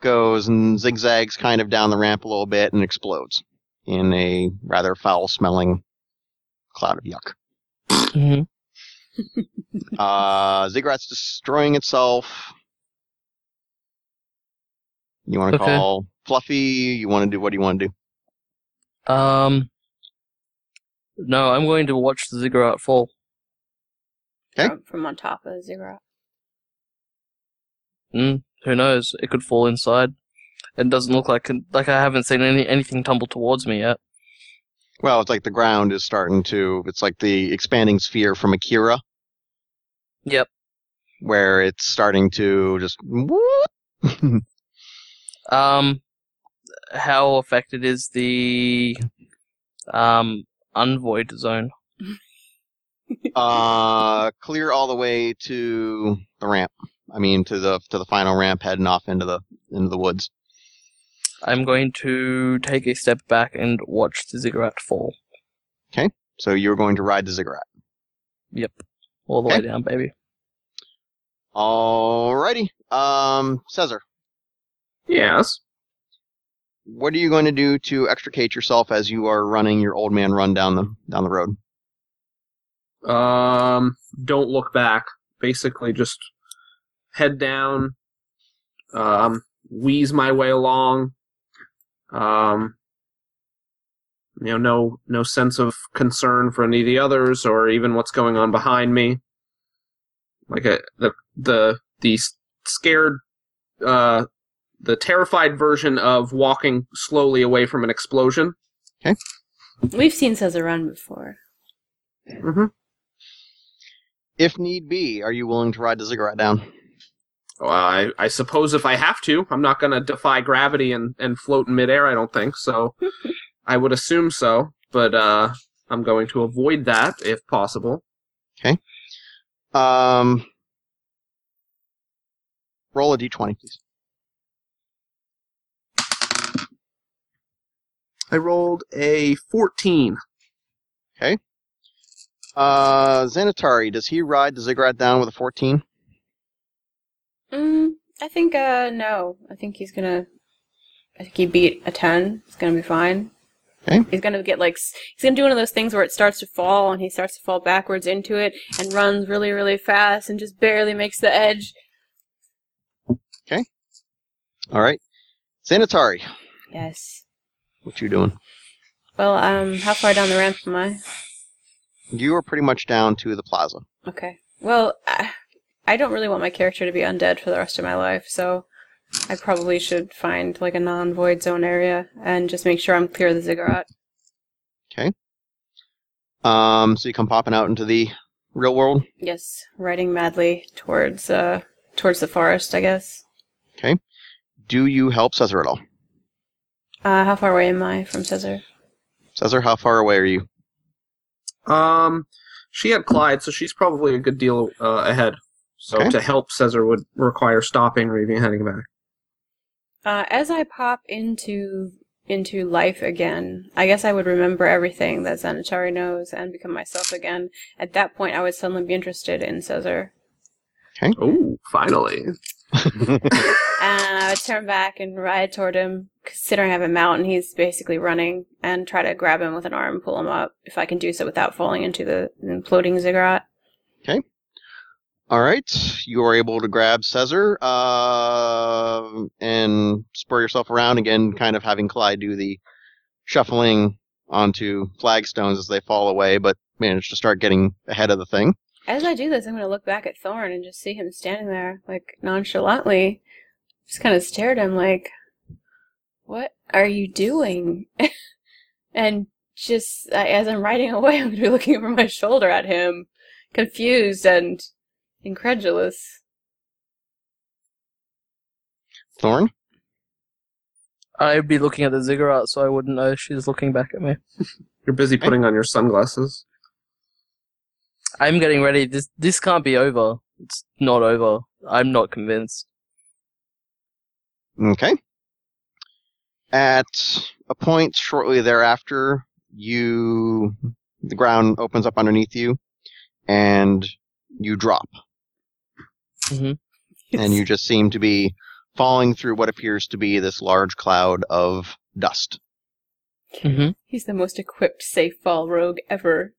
goes and zigzags kind of down the ramp a little bit and explodes in a rather foul-smelling cloud of yuck. Mhm. Uh, Ziggurat's destroying itself. You want to Okay. call Fluffy? You want to do what do you want to do? Um. No, I'm going to watch the ziggurat fall. Okay. From, from on top of the ziggurat. Mm, who knows? It could fall inside. It doesn't look like like I haven't seen any anything tumble towards me yet. Well, it's like the ground is starting to. It's like the expanding sphere from Akira, Yep. where it's starting to just. Um, how affected is the um unvoid zone? Uh, clear all the way to the ramp. I mean, to the to the final ramp, heading off into the into the woods. I'm going to take a step back and watch the ziggurat fall. Okay, so you're going to ride the ziggurat. Yep, all the Okay. way down, baby. Alrighty. Um, Caesar. Yes. what are you going to do to extricate yourself as you are running your old man run down the down the road? Um, don't look back. Basically, just head down. Um, wheeze my way along. Um, you know, no no sense of concern for any of the others, or even what's going on behind me. Like a, the the the scared, uh, the terrified version of walking slowly away from an explosion. Okay. We've seen Caesar run before. Mm-hmm. If need be, are you willing to ride the ziggurat down? Well, I, I suppose if I have to, I'm not going to defy gravity and, and float in midair, I don't think. So I would assume so, but uh, I'm going to avoid that if possible. Okay. Um, roll a d20, please. I rolled a 14. Uh, Xanatari, does he ride the ziggurat down with a 14? Mm, I think, uh, no. I think he's gonna. I think he beat a 10. It's gonna be fine. Okay. He's gonna get like. He's gonna do one of those things where it starts to fall and he starts to fall backwards into it and runs really, really fast and just barely makes the edge. Okay. All right. Xanatari, Yes. what you doing? Well, um, how far down the ramp am I? You are pretty much down to the plaza. Okay. Well, I, I don't really want my character to be undead for the rest of my life, so I probably should find like a non-void zone area and just make sure I'm clear of the ziggurat. Okay. Um, so you come popping out into the real world. Yes, riding madly towards uh towards the forest, I guess. Okay. Do you help Caesar at all? Uh, how far away am I from Caesar? Caesar, how far away are you? Um, she had Clyde, so she's probably a good deal uh, ahead. So Okay. to help Caesar would require stopping or even heading back. Uh, as I pop into into life again, I guess I would remember everything that Xanatari knows and become myself again. At that point, I would suddenly be interested in Caesar. Okay. Oh, finally. And I would turn back and ride toward him, considering I have a mount and he's basically running, and try to grab him with an arm and pull him up, if I can do so without falling into the imploding ziggurat. Okay. All right, you are able to grab Caesar uh, and spur yourself around again, kind of having Clyde do the shuffling onto flagstones as they fall away, but manage to start getting ahead of the thing. As I do this, I'm going to look back at Thorn and just see him standing there, like, nonchalantly. Just kind of stared at him like, what are you doing? and just, as I'm riding away, I'm going to be looking over my shoulder at him, confused and incredulous. Thorn, I'd be looking at the ziggurat, so I wouldn't know she's looking back at me. You're busy putting on your sunglasses. I'm getting ready. This this can't be over. It's not over. I'm not convinced. Okay. At a point shortly thereafter, you the ground opens up underneath you, and you drop. and you just seem to be falling through what appears to be this large cloud of dust. Mm-hmm. He's the most equipped safe fall rogue ever.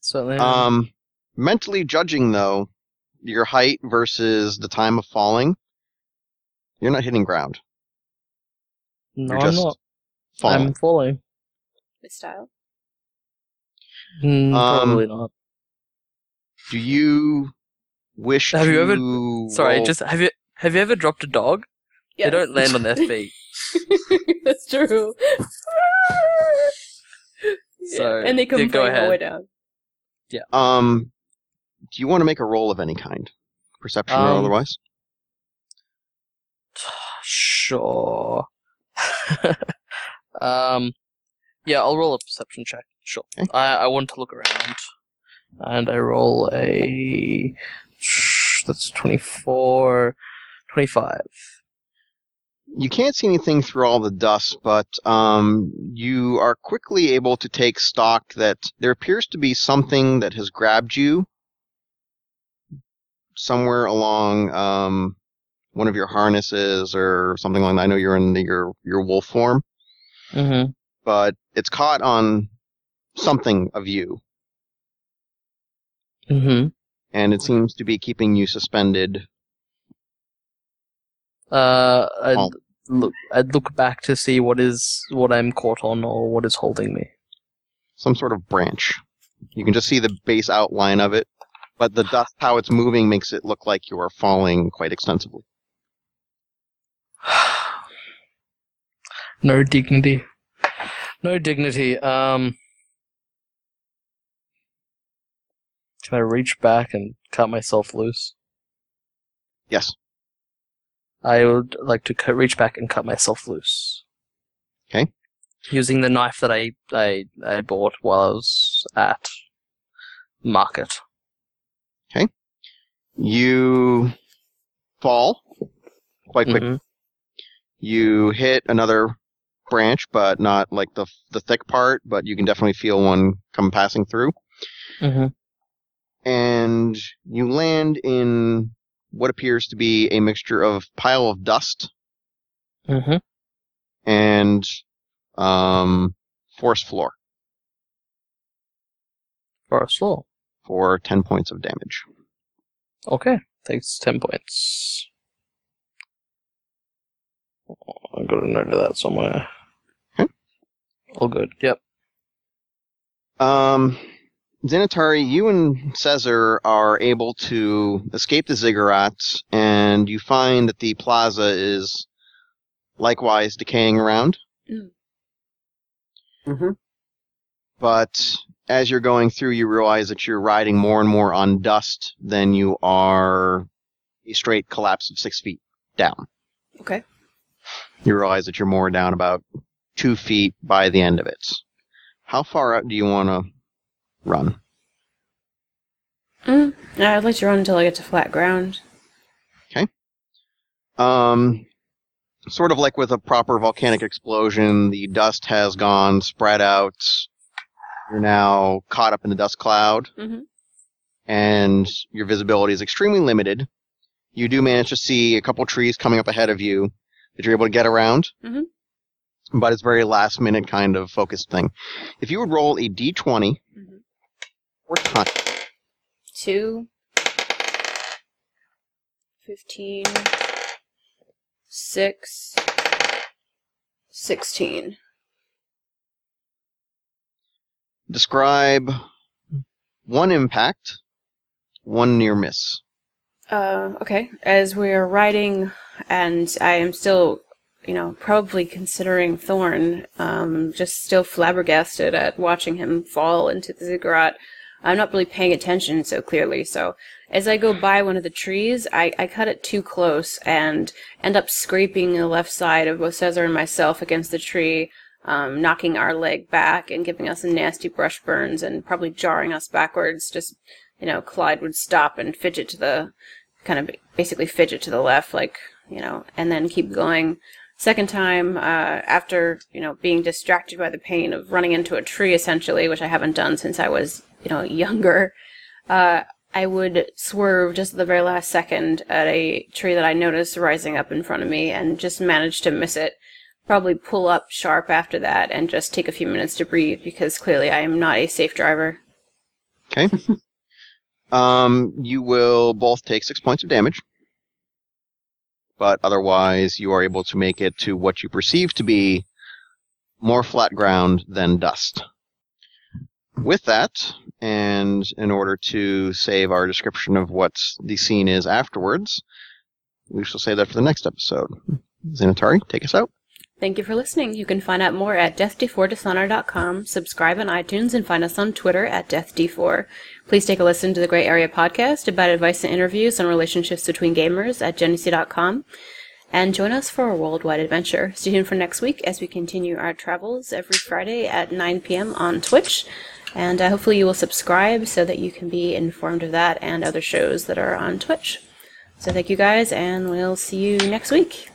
Certainly. am. Um, mentally judging though, your height versus the time of falling, You're not hitting ground. No, You're I'm just not. Falling. I'm falling. With style. Mm, Um, probably not. Do you wish Have to you ever- Sorry, roll- just have you have you ever dropped a dog? They don't land on their feet. That's true. So, and they come yeah, go flying all the way ahead. down. Um, do you want to make a roll of any kind, perception or Um, otherwise? Sure. um, yeah, I'll roll a perception check. Sure. Okay. I I want to look around, and I roll a that's 24, 25. You can't see anything through all the dust, but um, you are quickly able to take stock that there appears to be something that has grabbed you somewhere along um, one of your harnesses or something like that. I know you're in the, your your wolf form, Mm-hmm. but it's caught on something of you, Mm-hmm. and it seems to be keeping you suspended. Uh, I'd Oh. look. I'd look back to see what is what I'm caught on or what is holding me. some sort of branch. You can just see the base outline of it, but the dust, how it's moving, makes it look like you are falling quite extensively. no dignity. No dignity. Um, can I reach back and cut myself loose? Yes. I would like to cut, reach back and cut myself loose. Okay. Using the knife that I, I I bought while I was at market. Okay. You fall quite quick. Mhm. You hit another branch, but not like the the thick part, but you can definitely feel one come passing through. Mhm. And you land in what appears to be a mixture of pile of dust Mhm. and um, force floor For a slow. for 10 points of damage. Okay. Takes ten points. I got a note of that somewhere. Okay. All good. Yep. Um, Xanatari, you and Caesar are able to escape the ziggurats, and you find that the plaza is likewise decaying around. Mm-hmm. But as you're going through, you realize that you're riding more and more on dust than you are a straight collapse of six feet down. Okay. You realize that you're more down about two feet by the end of it. How far out do you want to run? Mm, I'd like to run until I get to flat ground. Okay. Um, sort of like with a proper volcanic explosion, the dust has gone spread out. You're now caught up in the dust cloud, Mhm. and your visibility is extremely limited. You do manage to see a couple trees coming up ahead of you that you're able to get around, Mhm. but it's very last minute kind of focused thing. If you would roll a d20 Mhm. or time, Two. Fifteen. Six. Sixteen. describe one impact, one near miss. Uh, okay. As we're riding, and I am still, you know, probably considering Thorn, um, just still flabbergasted at watching him fall into the ziggurat. I'm not really paying attention so clearly, so as I go by one of the trees, I, I cut it too close and end up scraping the left side of both Caesar and myself against the tree, um, knocking our leg back and giving us nasty brush burns and probably jarring us backwards. Just, you know, Clyde would stop and fidget to the, kind of basically fidget to the left, like, you know, and then keep going. Second time, uh, after, you know, being distracted by the pain of running into a tree essentially, which I haven't done since I was, you know, younger, uh, I would swerve just at the very last second at a tree that I noticed rising up in front of me and just manage to miss it. Probably pull up sharp after that and just take a few minutes to breathe because clearly I am not a safe driver. Okay. um, you will both take six points of damage. but otherwise you are able to make it to what you perceive to be more flat ground than dust. With that, and in order to save our description of what the scene is afterwards, we shall say that for the next episode. Xanatari, take us out. Thank you for listening. You can find out more at deathd4dishonor.com, subscribe on iTunes, and find us on Twitter at deathd4. Please take a listen to the Gray Area podcast about advice and interviews on relationships between gamers at genesee.com. And join us for a worldwide adventure. Stay tuned for next week as we continue our travels every Friday at 9 p.m. on Twitch. And uh, hopefully you will subscribe so that you can be informed of that and other shows that are on Twitch. So thank you guys, and we'll see you next week.